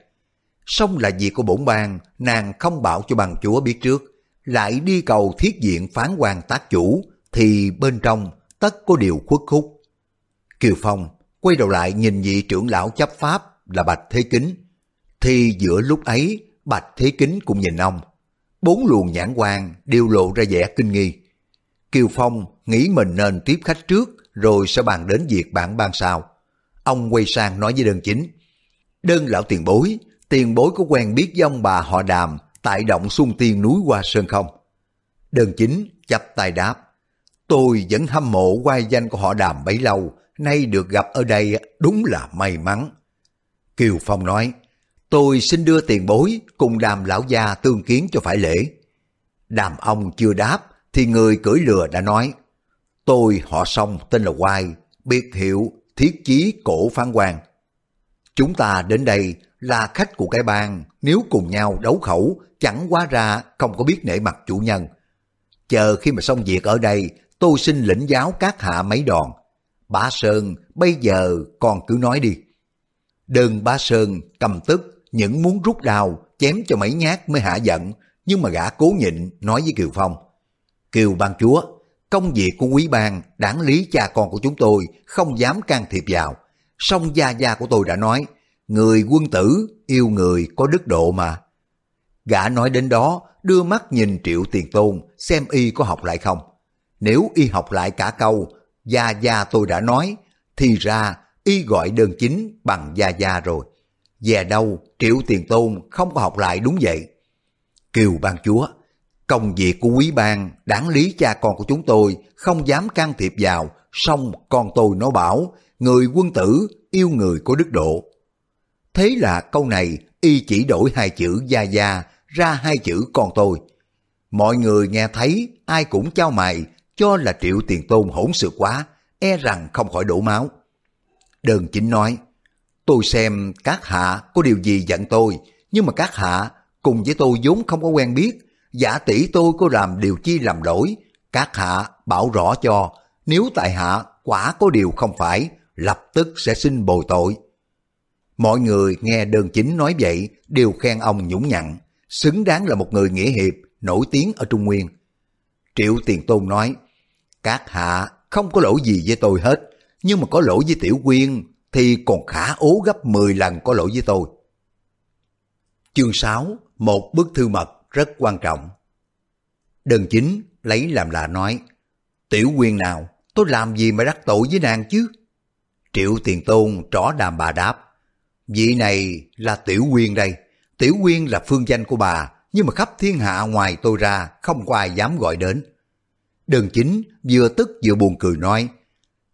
Xong là việc của bổn bang, nàng không bảo cho bằng chúa biết trước, lại đi cầu thiết diện phán quan tác chủ, thì bên trong tất có điều khuất khúc. Kiều Phong quay đầu lại nhìn vị trưởng lão chấp pháp là Bạch Thế Kính, thì giữa lúc ấy Bạch Thế Kính cũng nhìn ông. Bốn luồng nhãn quan đều lộ ra vẻ kinh nghi. Kiều Phong nghĩ mình nên tiếp khách trước rồi sẽ bàn đến việc bản ban sau. Ông quay sang nói với đơn chính. Đơn lão tiền bối, tiền bối có quen biết với ông bà họ đàm tại động xung tiên núi qua Sơn không? Đơn chính chắp tay đáp. Tôi vẫn hâm mộ quai danh của họ đàm bấy lâu, nay được gặp ở đây đúng là may mắn. Kiều Phong nói, tôi xin đưa tiền bối cùng đàm lão gia tương kiến cho phải lễ. Đàm ông chưa đáp, thì người cưỡi lừa đã nói, tôi họ song tên là Quai, biệt hiệu thiết chí cổ phán quan. Chúng ta đến đây là khách của cái bang, nếu cùng nhau đấu khẩu, chẳng quá ra không có biết nể mặt chủ nhân. Chờ khi mà xong việc ở đây, tôi xin lĩnh giáo các hạ mấy đòn. Bá Sơn, bây giờ còn cứ nói đi. Đơn Bá Sơn cầm tức, những muốn rút đào, chém cho mấy nhát mới hạ giận, nhưng mà gã cố nhịn nói với Kiều Phong. Kiều ban chúa, công việc của quý bang, đáng lý cha con của chúng tôi không dám can thiệp vào. Song gia gia của tôi đã nói, người quân tử yêu người có đức độ mà. Gã nói đến đó, đưa mắt nhìn triệu tiền tôn, xem y có học lại không. Nếu y học lại cả câu, gia gia tôi đã nói, thì ra y gọi đơn chính bằng gia gia rồi. Về đâu, triệu tiền tôn không có học lại đúng vậy. Kiều ban chúa, công việc của quý bang, đáng lý cha con của chúng tôi không dám can thiệp vào, song con tôi nó bảo, người quân tử yêu người có đức độ. Thế là câu này y chỉ đổi hai chữ gia gia ra hai chữ con tôi. Mọi người nghe thấy ai cũng trao mày cho là triệu tiền tôn hỗn sự quá, e rằng không khỏi đổ máu. Đơn chính nói, tôi xem các hạ có điều gì giận tôi, nhưng mà các hạ cùng với tôi vốn không có quen biết, giả tỷ tôi có làm điều chi làm lỗi, các hạ bảo rõ cho, nếu tại hạ quả có điều không phải, lập tức sẽ xin bồi tội. Mọi người nghe đơn chính nói vậy đều khen ông nhũng nhặn, xứng đáng là một người nghĩa hiệp, nổi tiếng ở Trung Nguyên. Triệu Tiền Tôn nói, các hạ không có lỗi gì với tôi hết, nhưng mà có lỗi với Tiểu Quyên thì còn khả ố gấp 10 lần có lỗi với tôi. Chương 6, một bức thư mật rất quan trọng. Đơn chính lấy làm lạ nói, Tiểu Quyên nào, tôi làm gì mà đắc tội với nàng chứ? Triệu Tiền Tôn trỏ đàm bà đáp, vị này là Tiểu Quyên đây, Tiểu Quyên là phương danh của bà, nhưng mà khắp thiên hạ ngoài tôi ra không có ai dám gọi đến. đường chính vừa tức vừa buồn cười nói,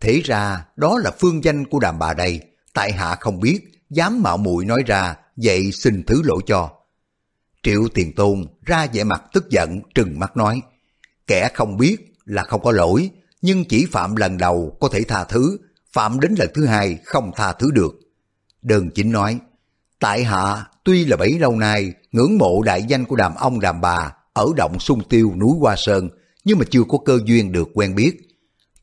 thế ra đó là phương danh của đàm bà đây, tại hạ không biết, dám mạo muội nói ra, vậy xin thứ lỗi cho. Triệu Tiền Tôn ra vẻ mặt tức giận, trừng mắt nói, kẻ không biết là không có lỗi, nhưng chỉ phạm lần đầu có thể tha thứ, phạm đến lần thứ hai không tha thứ được. Đơn chính nói, tại hạ tuy là bấy lâu nay ngưỡng mộ đại danh của đàm ông đàm bà ở động sung tiêu núi Hoa Sơn, nhưng mà chưa có cơ duyên được quen biết.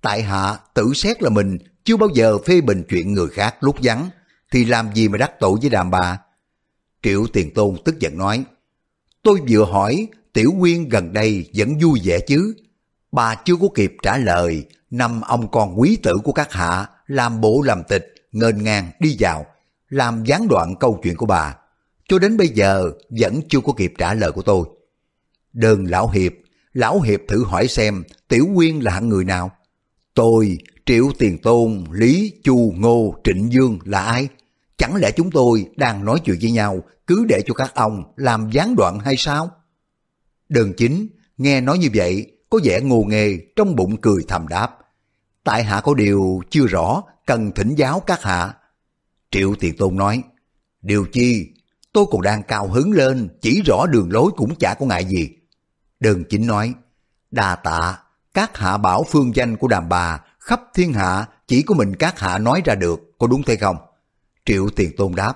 Tại hạ tự xét là mình chưa bao giờ phê bình chuyện người khác lúc vắng, thì làm gì mà đắc tội với đàm bà? Triệu Tiền Tôn tức giận nói, tôi vừa hỏi Tiểu Quyên gần đây vẫn vui vẻ chứ? Bà chưa có kịp trả lời, năm ông con quý tử của các hạ làm bộ làm tịch, ngênh ngang đi vào, làm gián đoạn câu chuyện của bà. Cho đến bây giờ vẫn chưa có kịp trả lời của tôi. Đơn Lão Hiệp Lão Hiệp thử hỏi xem Tiểu Quyên là hạng người nào? Tôi, Triệu Tiền Tôn, Lý, Chu, Ngô, Trịnh Dương là ai? Chẳng lẽ chúng tôi đang nói chuyện với nhau cứ để cho các ông làm gián đoạn hay sao? Đơn chính, nghe nói như vậy, có vẻ ngô nghề trong bụng cười thầm đáp. Tại hạ có điều chưa rõ, cần thỉnh giáo các hạ. Triệu Tiền Tôn nói, Điều chi, tôi còn đang cao hứng lên, chỉ rõ đường lối cũng chả có ngại gì. Đơn chính nói, đà tạ, các hạ bảo phương danh của đàm bà khắp thiên hạ chỉ có mình các hạ nói ra được, có đúng thế không? Triệu Tiền Tôn đáp,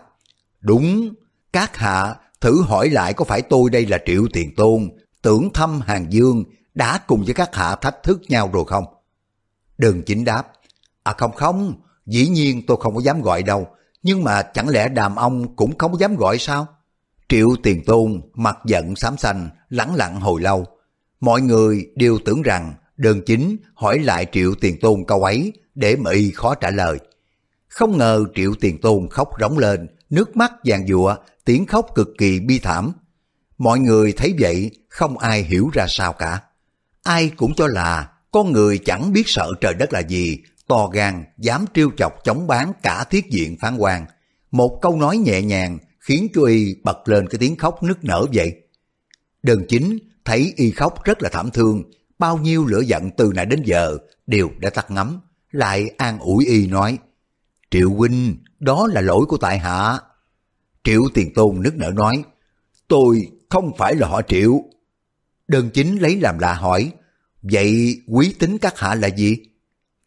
đúng, các hạ thử hỏi lại có phải tôi đây là Triệu Tiền Tôn, tưởng thăm Hàng Dương, đã cùng với các hạ thách thức nhau rồi không? Đừng chính đáp, à không không, dĩ nhiên tôi không có dám gọi đâu, nhưng mà chẳng lẽ đàm ông cũng không có dám gọi sao? Triệu Tiền Tôn mặt giận xám xanh, lắng lặng hồi lâu. Mọi người đều tưởng rằng Đường chính hỏi lại Triệu Tiền Tôn câu ấy để mà y khó trả lời. Không ngờ Triệu Tiền Tôn khóc rống lên, nước mắt vàng dụa, tiếng khóc cực kỳ bi thảm. Mọi người thấy vậy, không ai hiểu ra sao cả. Ai cũng cho là con người chẳng biết sợ trời đất là gì, to gan, dám trêu chọc chống bán cả thiết diện phán quan. Một câu nói nhẹ nhàng khiến cho y bật lên cái tiếng khóc nức nở vậy. Đơn chính thấy y khóc rất là thảm thương, bao nhiêu lửa giận từ nãy đến giờ đều đã tắt ngấm, lại an ủi y nói, Triệu huynh, đó là lỗi của tại hạ. Triệu tiền tôn nức nở nói, tôi không phải là họ triệu. Đơn chính lấy làm lạ hỏi, vậy quý tính các hạ là gì?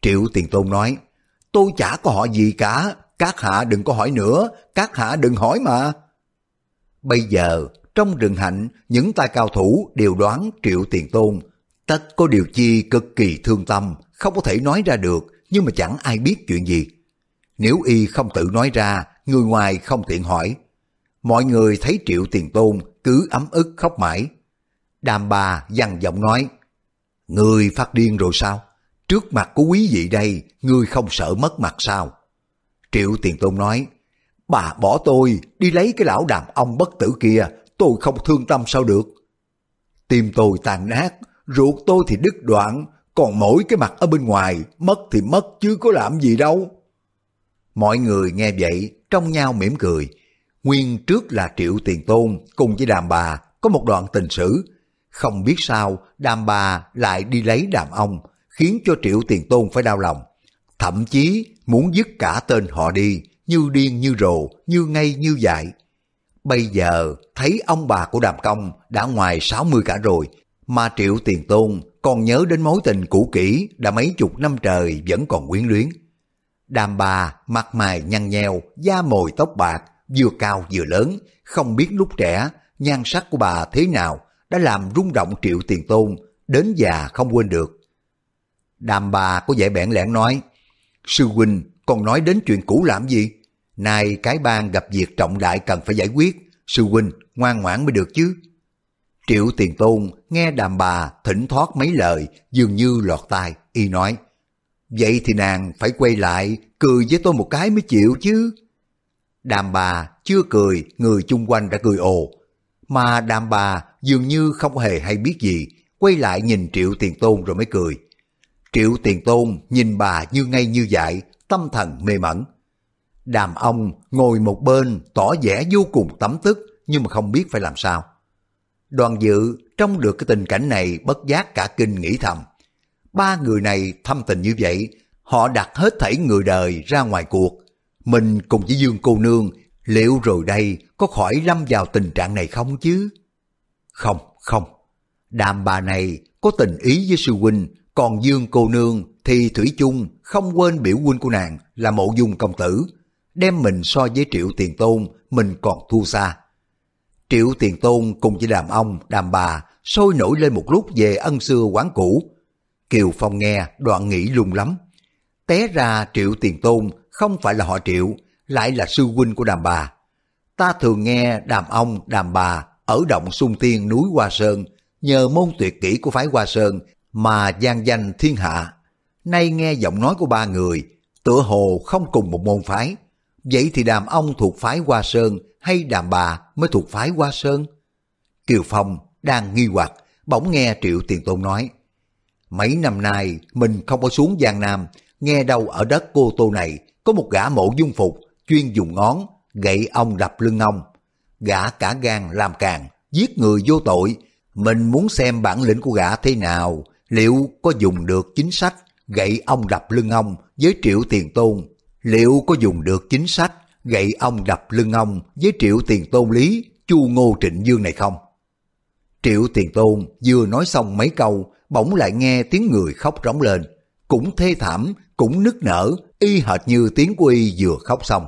Triệu tiền tôn nói, tôi chả có họ gì cả, các hạ đừng có hỏi nữa, các hạ đừng hỏi mà. Bây giờ, trong rừng hạnh, những tay cao thủ đều đoán triệu tiền tôn. Tất có điều chi cực kỳ thương tâm, không có thể nói ra được, nhưng mà chẳng ai biết chuyện gì. Nếu y không tự nói ra, người ngoài không tiện hỏi. Mọi người thấy triệu tiền tôn cứ ấm ức khóc mãi. Đàm bà dằn giọng nói, Người phát điên rồi sao? Trước mặt của quý vị đây, ngươi không sợ mất mặt sao? Triệu Tiền Tôn nói, bà bỏ tôi đi lấy cái lão đàn ông bất tử kia, tôi không thương tâm sao được. Tim tôi tàn nát, ruột tôi thì đứt đoạn, còn mỗi cái mặt ở bên ngoài, mất thì mất chứ có làm gì đâu. Mọi người nghe vậy, trong nhau mỉm cười. Nguyên trước là Triệu Tiền Tôn cùng với đàm bà có một đoạn tình sử. Không biết sao đàm bà lại đi lấy đàm ông, khiến cho Triệu Tiền Tôn phải đau lòng. Thậm chí muốn dứt cả tên họ đi, như điên như rồ, như ngây như dại. Bây giờ thấy ông bà của Đàm Công đã ngoài 60 cả rồi, mà Triệu Tiền Tôn còn nhớ đến mối tình cũ kỹ đã mấy chục năm trời vẫn còn quyến luyến. Đàm bà mặt mày nhăn nheo, da mồi tóc bạc, vừa cao vừa lớn, không biết lúc trẻ nhan sắc của bà thế nào đã làm rung động Triệu Tiền Tôn, đến già không quên được. Đàm bà có vẻ bẽn lẽn nói, Sư huynh còn nói đến chuyện cũ làm gì? Nay cái bang gặp việc trọng đại cần phải giải quyết, sư huynh ngoan ngoãn mới được chứ. Triệu Tiền Tôn nghe đàm bà thỉnh thoát mấy lời dường như lọt tai, y nói, Vậy thì nàng phải quay lại cười với tôi một cái mới chịu chứ. Đàm bà chưa cười, người chung quanh đã cười ồ. Mà đàm bà dường như không hề hay biết gì, quay lại nhìn Triệu Tiền Tôn rồi mới cười. Triệu Tiền Tôn nhìn bà như ngay như dại, tâm thần mê mẩn. Đàm ông ngồi một bên tỏ vẻ vô cùng tấm tức nhưng mà không biết phải làm sao. Đoàn dự trong được cái tình cảnh này bất giác cả kinh nghĩ thầm. Ba người này thâm tình như vậy, họ đặt hết thảy người đời ra ngoài cuộc. Mình cùng với Dương cô nương, liệu rồi đây có khỏi lâm vào tình trạng này không chứ? Không, không. Đàm bà này có tình ý với sư huynh, còn Dương cô nương thì Thủy chung không quên biểu huynh của nàng là mộ dung công tử. Đem mình so với triệu tiền tôn, mình còn thua xa. Triệu tiền tôn cùng với đàm ông, đàm bà sôi nổi lên một lúc về ân xưa quán cũ. Kiều Phong nghe đoạn nghĩ lung lắm. Té ra triệu tiền tôn không phải là họ triệu, lại là sư huynh của đàm bà. Ta thường nghe đàm ông, đàm bà ở động sung tiên núi Hoa Sơn, nhờ môn tuyệt kỹ của phái Hoa Sơn mà gian danh thiên hạ. Nay nghe giọng nói của ba người, tựa hồ không cùng một môn phái. Vậy thì đàm ông thuộc phái Hoa Sơn hay đàm bà mới thuộc phái Hoa Sơn? Kiều Phong đang nghi hoặc, bỗng nghe Triệu Tiền Tôn nói. Mấy năm nay mình không có xuống Giang Nam, nghe đâu ở đất cô tô này có một gã mộ dung phục chuyên dùng ngón gậy ông đập lưng ông. Gã cả gan làm càng, giết người vô tội. Mình muốn xem bản lĩnh của gã thế nào, liệu có dùng được chính sách gậy ông đập lưng ông với triệu tiền tôn, liệu có dùng được chính sách gậy ông đập lưng ông với triệu tiền tôn lý, chu ngô trịnh dương này không? Triệu tiền tôn vừa nói xong mấy câu, bỗng lại nghe tiếng người khóc rống lên. Cũng thê thảm, cũng nức nở, y hệt như tiếng của y vừa khóc xong.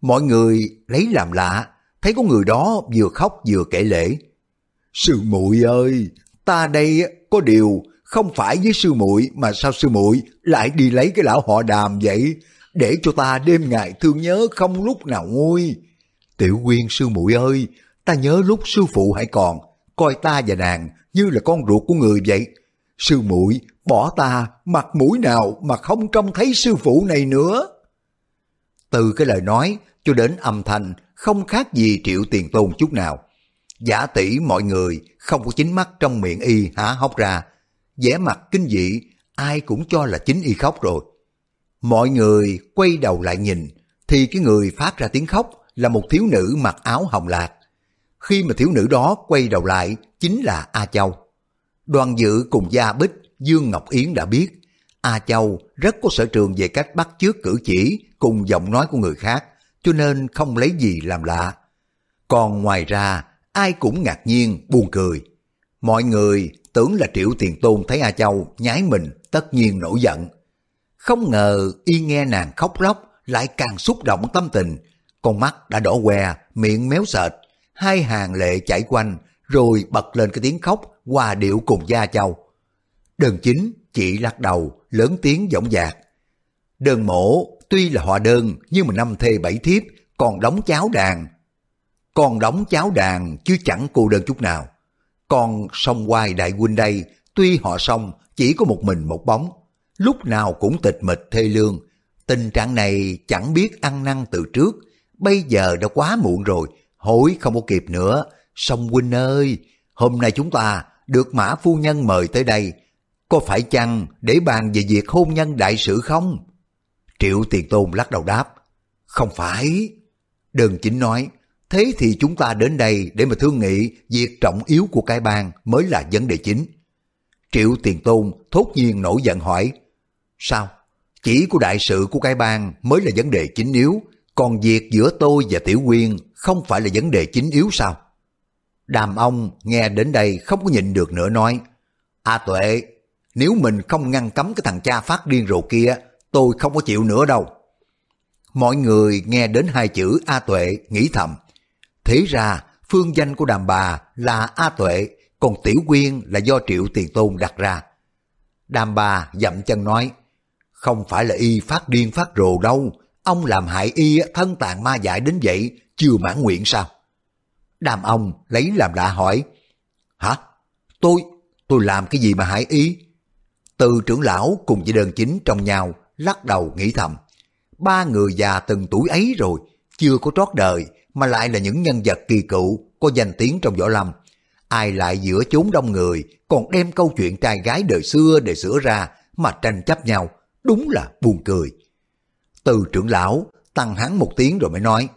Mọi người lấy làm lạ, thấy có người đó vừa khóc vừa kể lễ. Sư muội ơi, ta đây có điều không phải với sư muội mà sao sư muội lại đi lấy cái lão họ đàm vậy? Để cho ta đêm ngày thương nhớ không lúc nào nguôi. Tiểu quyên sư muội ơi, ta nhớ lúc sư phụ hãy còn, coi ta và nàng như là con ruột của người vậy. Sư muội bỏ ta mặt mũi nào mà không trông thấy sư phụ này nữa. Từ cái lời nói cho đến âm thanh không khác gì triệu tiền tôn chút nào. Giả tỷ mọi người không có chính mắt trong miệng y há hốc ra. vẻ mặt kinh dị, ai cũng cho là chính y khóc rồi. Mọi người quay đầu lại nhìn, thì cái người phát ra tiếng khóc là một thiếu nữ mặc áo hồng lạc. Khi mà thiếu nữ đó quay đầu lại, chính là A Châu. Đoàn dự cùng Gia Bích, Dương Ngọc Yến đã biết, A Châu rất có sở trường về cách bắt chước cử chỉ cùng giọng nói của người khác, cho nên không lấy gì làm lạ. Còn ngoài ra, ai cũng ngạc nhiên, buồn cười. Mọi người tưởng là Triệu Tiền Tôn thấy A Châu nhái mình, tất nhiên nổi giận. Không ngờ y nghe nàng khóc lóc, lại càng xúc động tâm tình. Con mắt đã đỏ que, miệng méo sệt, hai hàng lệ chảy quanh, rồi bật lên cái tiếng khóc, hòa điệu cùng Gia Châu. Đơn chính chỉ lắc đầu, lớn tiếng giọng dạc. Đơn mổ tuy là họ đơn nhưng mà năm thê bảy thiếp còn đóng cháo đàn. Còn đóng cháo đàn chứ chẳng cô đơn chút nào. Còn sông hoài đại huynh đây tuy họ sông chỉ có một mình một bóng. Lúc nào cũng tịch mịch thê lương. Tình trạng này chẳng biết ăn năn từ trước. Bây giờ đã quá muộn rồi, hối không có kịp nữa. Sông huynh ơi, hôm nay chúng ta được mã phu nhân mời tới đây. Có phải chăng để bàn về việc hôn nhân đại sự không? Triệu Tiền Tôn lắc đầu đáp, không phải. Đơn chính nói, thế thì chúng ta đến đây để mà thương nghị việc trọng yếu của cái bang mới là vấn đề chính. Triệu Tiền Tôn thốt nhiên nổi giận hỏi, sao? Chỉ của đại sự của cái bang mới là vấn đề chính yếu, còn việc giữa tôi và Tiểu Quyên không phải là vấn đề chính yếu sao? Đàm ông nghe đến đây không có nhịn được nữa nói, A Tuệ, nếu mình không ngăn cấm cái thằng cha phát điên rồ kia tôi không có chịu nữa đâu. Mọi người nghe đến hai chữ A Tuệ nghĩ thầm. Thế ra phương danh của đàm bà là A Tuệ, còn Tiểu Quyên là do Triệu Tiền Tôn đặt ra. Đàm bà dậm chân nói, không phải là y phát điên phát rồ đâu, ông làm hại y thân tàn ma dại đến vậy, chưa mãn nguyện sao? Đàm ông lấy làm lạ hỏi, hả? Tôi, tôi làm cái gì mà hại y? Từ trưởng lão cùng với đơn chính trong nhau lắc đầu nghĩ thầm. Ba người già từng tuổi ấy rồi, chưa có trót đời, mà lại là những nhân vật kỳ cựu, có danh tiếng trong võ lâm. Ai lại giữa chốn đông người, còn đem câu chuyện trai gái đời xưa để sửa ra, mà tranh chấp nhau, đúng là buồn cười. Từ trưởng lão, tăng hắn một tiếng rồi mới nói,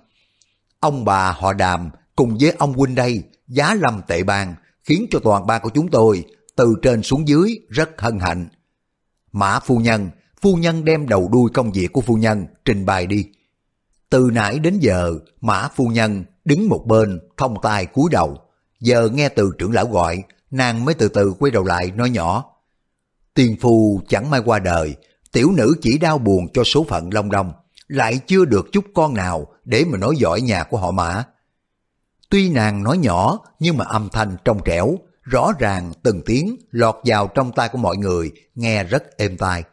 ông bà họ đàm cùng với ông huynh đây, giá lâm tệ bàn khiến cho toàn ba của chúng tôi, từ trên xuống dưới, rất hân hạnh. Mã phu nhân, phu nhân đem đầu đuôi công việc của phu nhân trình bày đi. Từ nãy đến giờ, mã phu nhân đứng một bên, thông tay cúi đầu. Giờ nghe từ trưởng lão gọi, nàng mới từ từ quay đầu lại nói nhỏ. Tiền phu chẳng may qua đời, tiểu nữ chỉ đau buồn cho số phận long đông, lại chưa được chút con nào để mà nói giỏi nhà của họ mã. Tuy nàng nói nhỏ nhưng mà âm thanh trong trẻo, rõ ràng từng tiếng lọt vào trong tai của mọi người, nghe rất êm tai.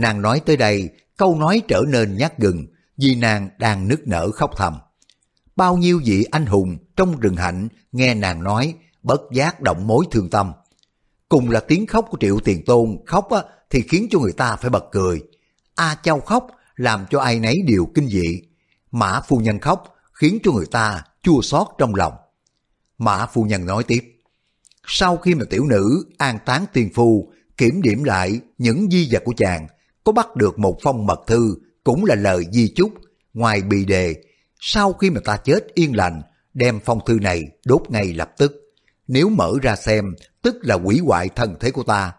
Nàng nói tới đây, câu nói trở nên nhát gừng, vì nàng đang nức nở khóc thầm. Bao nhiêu vị anh hùng trong rừng hạnh nghe nàng nói, bất giác động mối thương tâm. Cùng là tiếng khóc của Triệu Tiền Tôn khóc á, thì khiến cho người ta phải bật cười. A Châu khóc làm cho ai nấy đều kinh dị. Mã phu nhân khóc khiến cho người ta chua xót trong lòng. Mã phu nhân nói tiếp. Sau khi mà tiểu nữ an táng tiền phu, kiểm điểm lại những di vật của chàng, có bắt được một phong mật thư cũng là lời di chúc ngoài bì đề sau khi mà ta chết yên lành đem phong thư này đốt ngay lập tức nếu mở ra xem tức là quỷ hoại thân thế của ta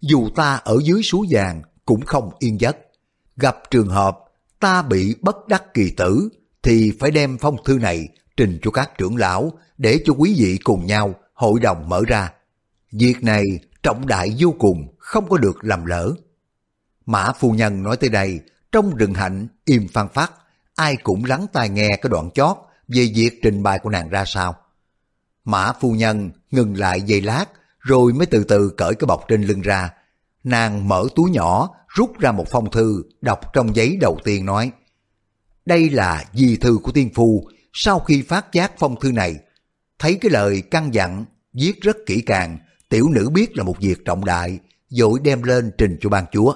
dù ta ở dưới suối vàng cũng không yên giấc gặp trường hợp ta bị bất đắc kỳ tử, thì phải đem phong thư này trình cho các trưởng lão để cho quý vị cùng nhau hội đồng mở ra. Việc này trọng đại vô cùng, không có được làm lỡ. Mã phu nhân nói tới đây, trong rừng hạnh im phan phát, ai cũng lắng tai nghe cái đoạn chót về việc trình bày của nàng ra sao. Mã phu nhân ngừng lại giây lát, rồi mới từ từ cởi cái bọc trên lưng ra. Nàng mở túi nhỏ, rút ra một phong thư, đọc trong giấy đầu tiên nói, đây là di thư của tiên phu, sau khi phát giác phong thư này, thấy cái lời căn dặn, viết rất kỹ càng, tiểu nữ biết là một việc trọng đại, dội đem lên trình cho ban chúa.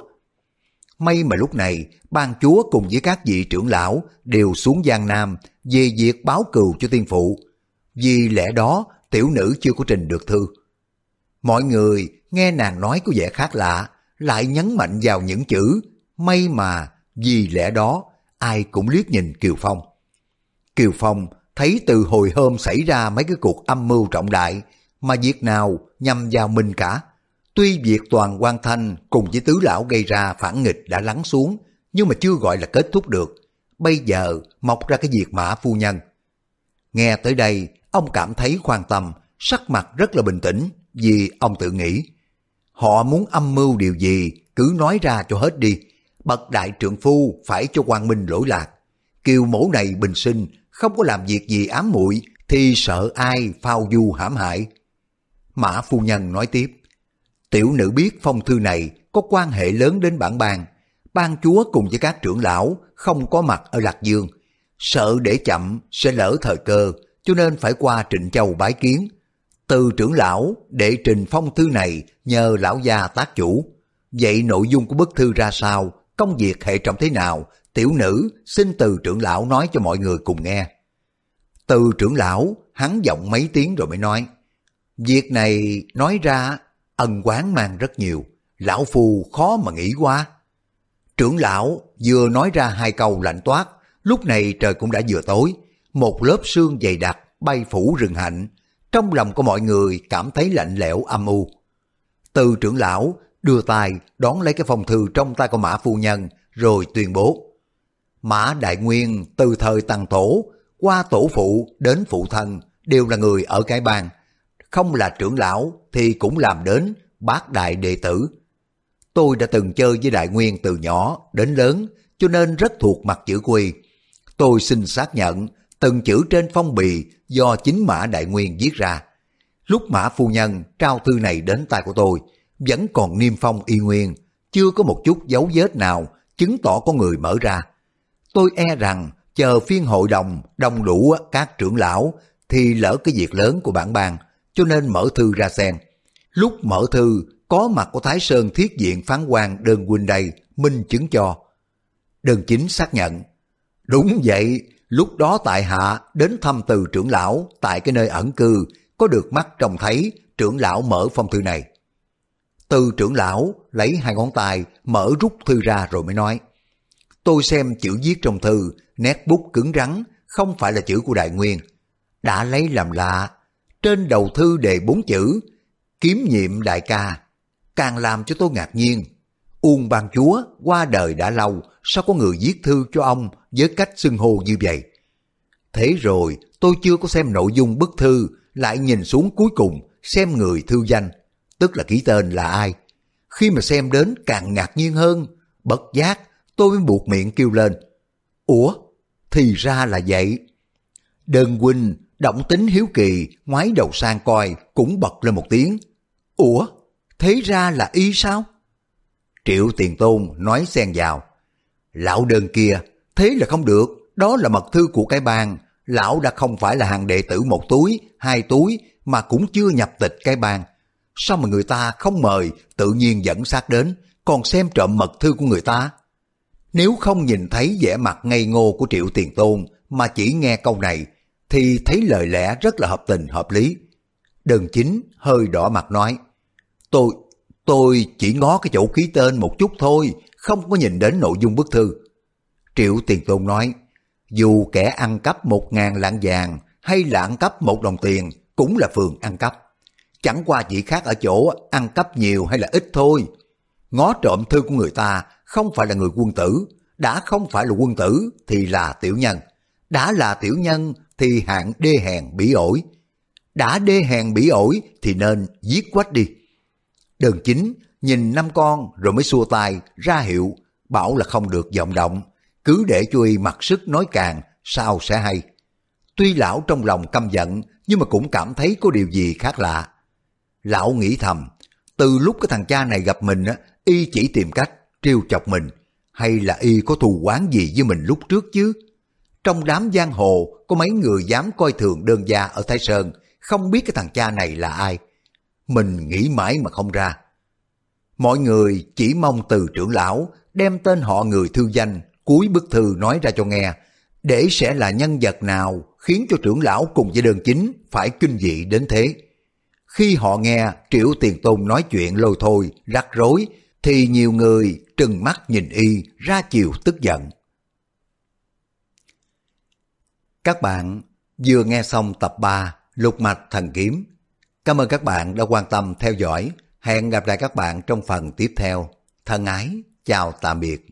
May mà lúc này, ban chúa cùng với các vị trưởng lão đều xuống Giang Nam về việc báo cừu cho tiên phụ. Vì lẽ đó, tiểu nữ chưa có trình được thư. Mọi người nghe nàng nói có vẻ khác lạ, lại nhấn mạnh vào những chữ may mà vì lẽ đó ai cũng liếc nhìn Kiều Phong. Kiều Phong thấy từ hồi hôm xảy ra mấy cái cuộc âm mưu trọng đại mà việc nào nhằm vào mình cả. Tuy việc toàn quan thanh cùng với tứ lão gây ra phản nghịch đã lắng xuống nhưng mà chưa gọi là kết thúc được. Bây giờ mọc ra cái việc mã phu nhân. Nghe tới đây, ông cảm thấy khoan tâm, sắc mặt rất là bình tĩnh vì ông tự nghĩ. Họ muốn âm mưu điều gì cứ nói ra cho hết đi. Bậc đại trượng phu phải cho quan minh lỗi lạc. Kiều mẫu này bình sinh không có làm việc gì ám muội thì sợ ai phao du hãm hại. Mã phu nhân nói tiếp, tiểu nữ biết phong thư này có quan hệ lớn đến bản bang. Ban chúa cùng với các trưởng lão không có mặt ở Lạc Dương. Sợ để chậm sẽ lỡ thời cơ cho nên phải qua Trịnh Châu bái kiến. Từ trưởng lão để trình phong thư này nhờ lão gia tác chủ. Vậy nội dung của bức thư ra sao, công việc hệ trọng thế nào, tiểu nữ xin từ trưởng lão nói cho mọi người cùng nghe. Từ trưởng lão, hắn giọng mấy tiếng rồi mới nói. Việc này nói ra ân quán mang rất nhiều, lão phu khó mà nghĩ qua. Trưởng lão vừa nói ra hai câu lạnh toát, lúc này trời cũng đã vừa tối, một lớp sương dày đặc bay phủ rừng hạnh, trong lòng của mọi người cảm thấy lạnh lẽo âm u. Từ trưởng lão đưa tay đón lấy cái phong thư trong tay của mã phu nhân rồi tuyên bố. Mã Đại Nguyên từ thời Tăng Tổ qua tổ phụ đến phụ thân đều là người ở cái bang. Không là trưởng lão thì cũng làm đến bác đại đệ tử. Tôi đã từng chơi với Đại Nguyên từ nhỏ đến lớn cho nên rất thuộc mặt chữ quy. Tôi xin xác nhận từng chữ trên phong bì do chính Mã Đại Nguyên viết ra. Lúc Mã Phu Nhân trao thư này đến tay của tôi, vẫn còn niêm phong y nguyên, chưa có một chút dấu vết nào chứng tỏ có người mở ra. Tôi e rằng chờ phiên hội đồng đông đủ các trưởng lão thì lỡ cái việc lớn của bản bang, cho nên mở thư ra xem. Lúc mở thư, có mặt của Thái Sơn thiết diện phán quan đơn huynh đây, minh chứng cho. Đơn chính xác nhận. Đúng vậy, lúc đó tại hạ đến thăm từ trưởng lão tại cái nơi ẩn cư, có được mắt trông thấy trưởng lão mở phong thư này. Từ trưởng lão lấy hai ngón tay mở rút thư ra rồi mới nói. Tôi xem chữ viết trong thư, nét bút cứng rắn, không phải là chữ của Đại Nguyên. Đã lấy làm lạ, trên đầu thư đề bốn chữ, kiếm nhiệm đại ca, càng làm cho tôi ngạc nhiên. Uông ban chúa qua đời đã lâu, sao có người viết thư cho ông với cách xưng hô như vậy? Thế rồi tôi chưa có xem nội dung bức thư, lại nhìn xuống cuối cùng xem người thư danh, tức là ký tên là ai. Khi mà xem đến càng ngạc nhiên hơn, bất giác tôi mới buộc miệng kêu lên. Ủa, thì ra là vậy. Đơn huynh, động tính hiếu kỳ, ngoái đầu sang coi, cũng bật lên một tiếng. Ủa, thế ra là y sao? Triệu tiền tôn nói xen vào. Lão đơn kia, thế là không được, đó là mật thư của cái bang. Lão đã không phải là hàng đệ tử một túi, hai túi, mà cũng chưa nhập tịch cái bang. Sao mà người ta không mời, tự nhiên dẫn sát đến, còn xem trộm mật thư của người ta? Nếu không nhìn thấy vẻ mặt ngây ngô của Triệu Tiền Tôn mà chỉ nghe câu này, thì thấy lời lẽ rất là hợp tình hợp lý. Đơn chính hơi đỏ mặt nói, Tôi, tôi chỉ ngó cái chỗ ký tên một chút thôi, không có nhìn đến nội dung bức thư. Triệu Tiền Tôn nói, dù kẻ ăn cắp một ngàn lạng vàng hay là ăn cắp một đồng tiền cũng là phường ăn cắp. Chẳng qua chỉ khác ở chỗ ăn cắp nhiều hay là ít thôi. Ngó trộm thư của người ta không phải là người quân tử, đã không phải là quân tử thì là tiểu nhân, đã là tiểu nhân thì hạng đê hèn bỉ ổi, đã đê hèn bỉ ổi thì nên giết quách đi. Đơn chính nhìn năm con rồi mới xua tay ra hiệu bảo là không được vọng động, cứ để cho y mặc sức nói càng sao sẽ hay. Tuy lão trong lòng căm giận nhưng mà cũng cảm thấy có điều gì khác lạ. Lão nghĩ thầm, từ lúc cái thằng cha này gặp mình á, y chỉ tìm cách trêu chọc mình, hay là y có thù quán gì với mình lúc trước chứ? Trong đám giang hồ có mấy người dám coi thường đơn gia ở Thái Sơn, không biết cái thằng cha này là ai. Mình nghĩ mãi mà không ra. Mọi người chỉ mong từ trưởng lão đem tên họ người thư danh cuối bức thư nói ra cho nghe, để sẽ là nhân vật nào khiến cho trưởng lão cùng với đơn chính phải kinh dị đến thế. Khi họ nghe Triệu Tiền Tôn nói chuyện lôi thôi, rắc rối, thì nhiều người trừng mắt nhìn y ra chiều tức giận. Các bạn vừa nghe xong tập 3 Lục Mạch Thần Kiếm. Cảm ơn các bạn đã quan tâm theo dõi. Hẹn gặp lại các bạn trong phần tiếp theo. Thân ái, chào tạm biệt.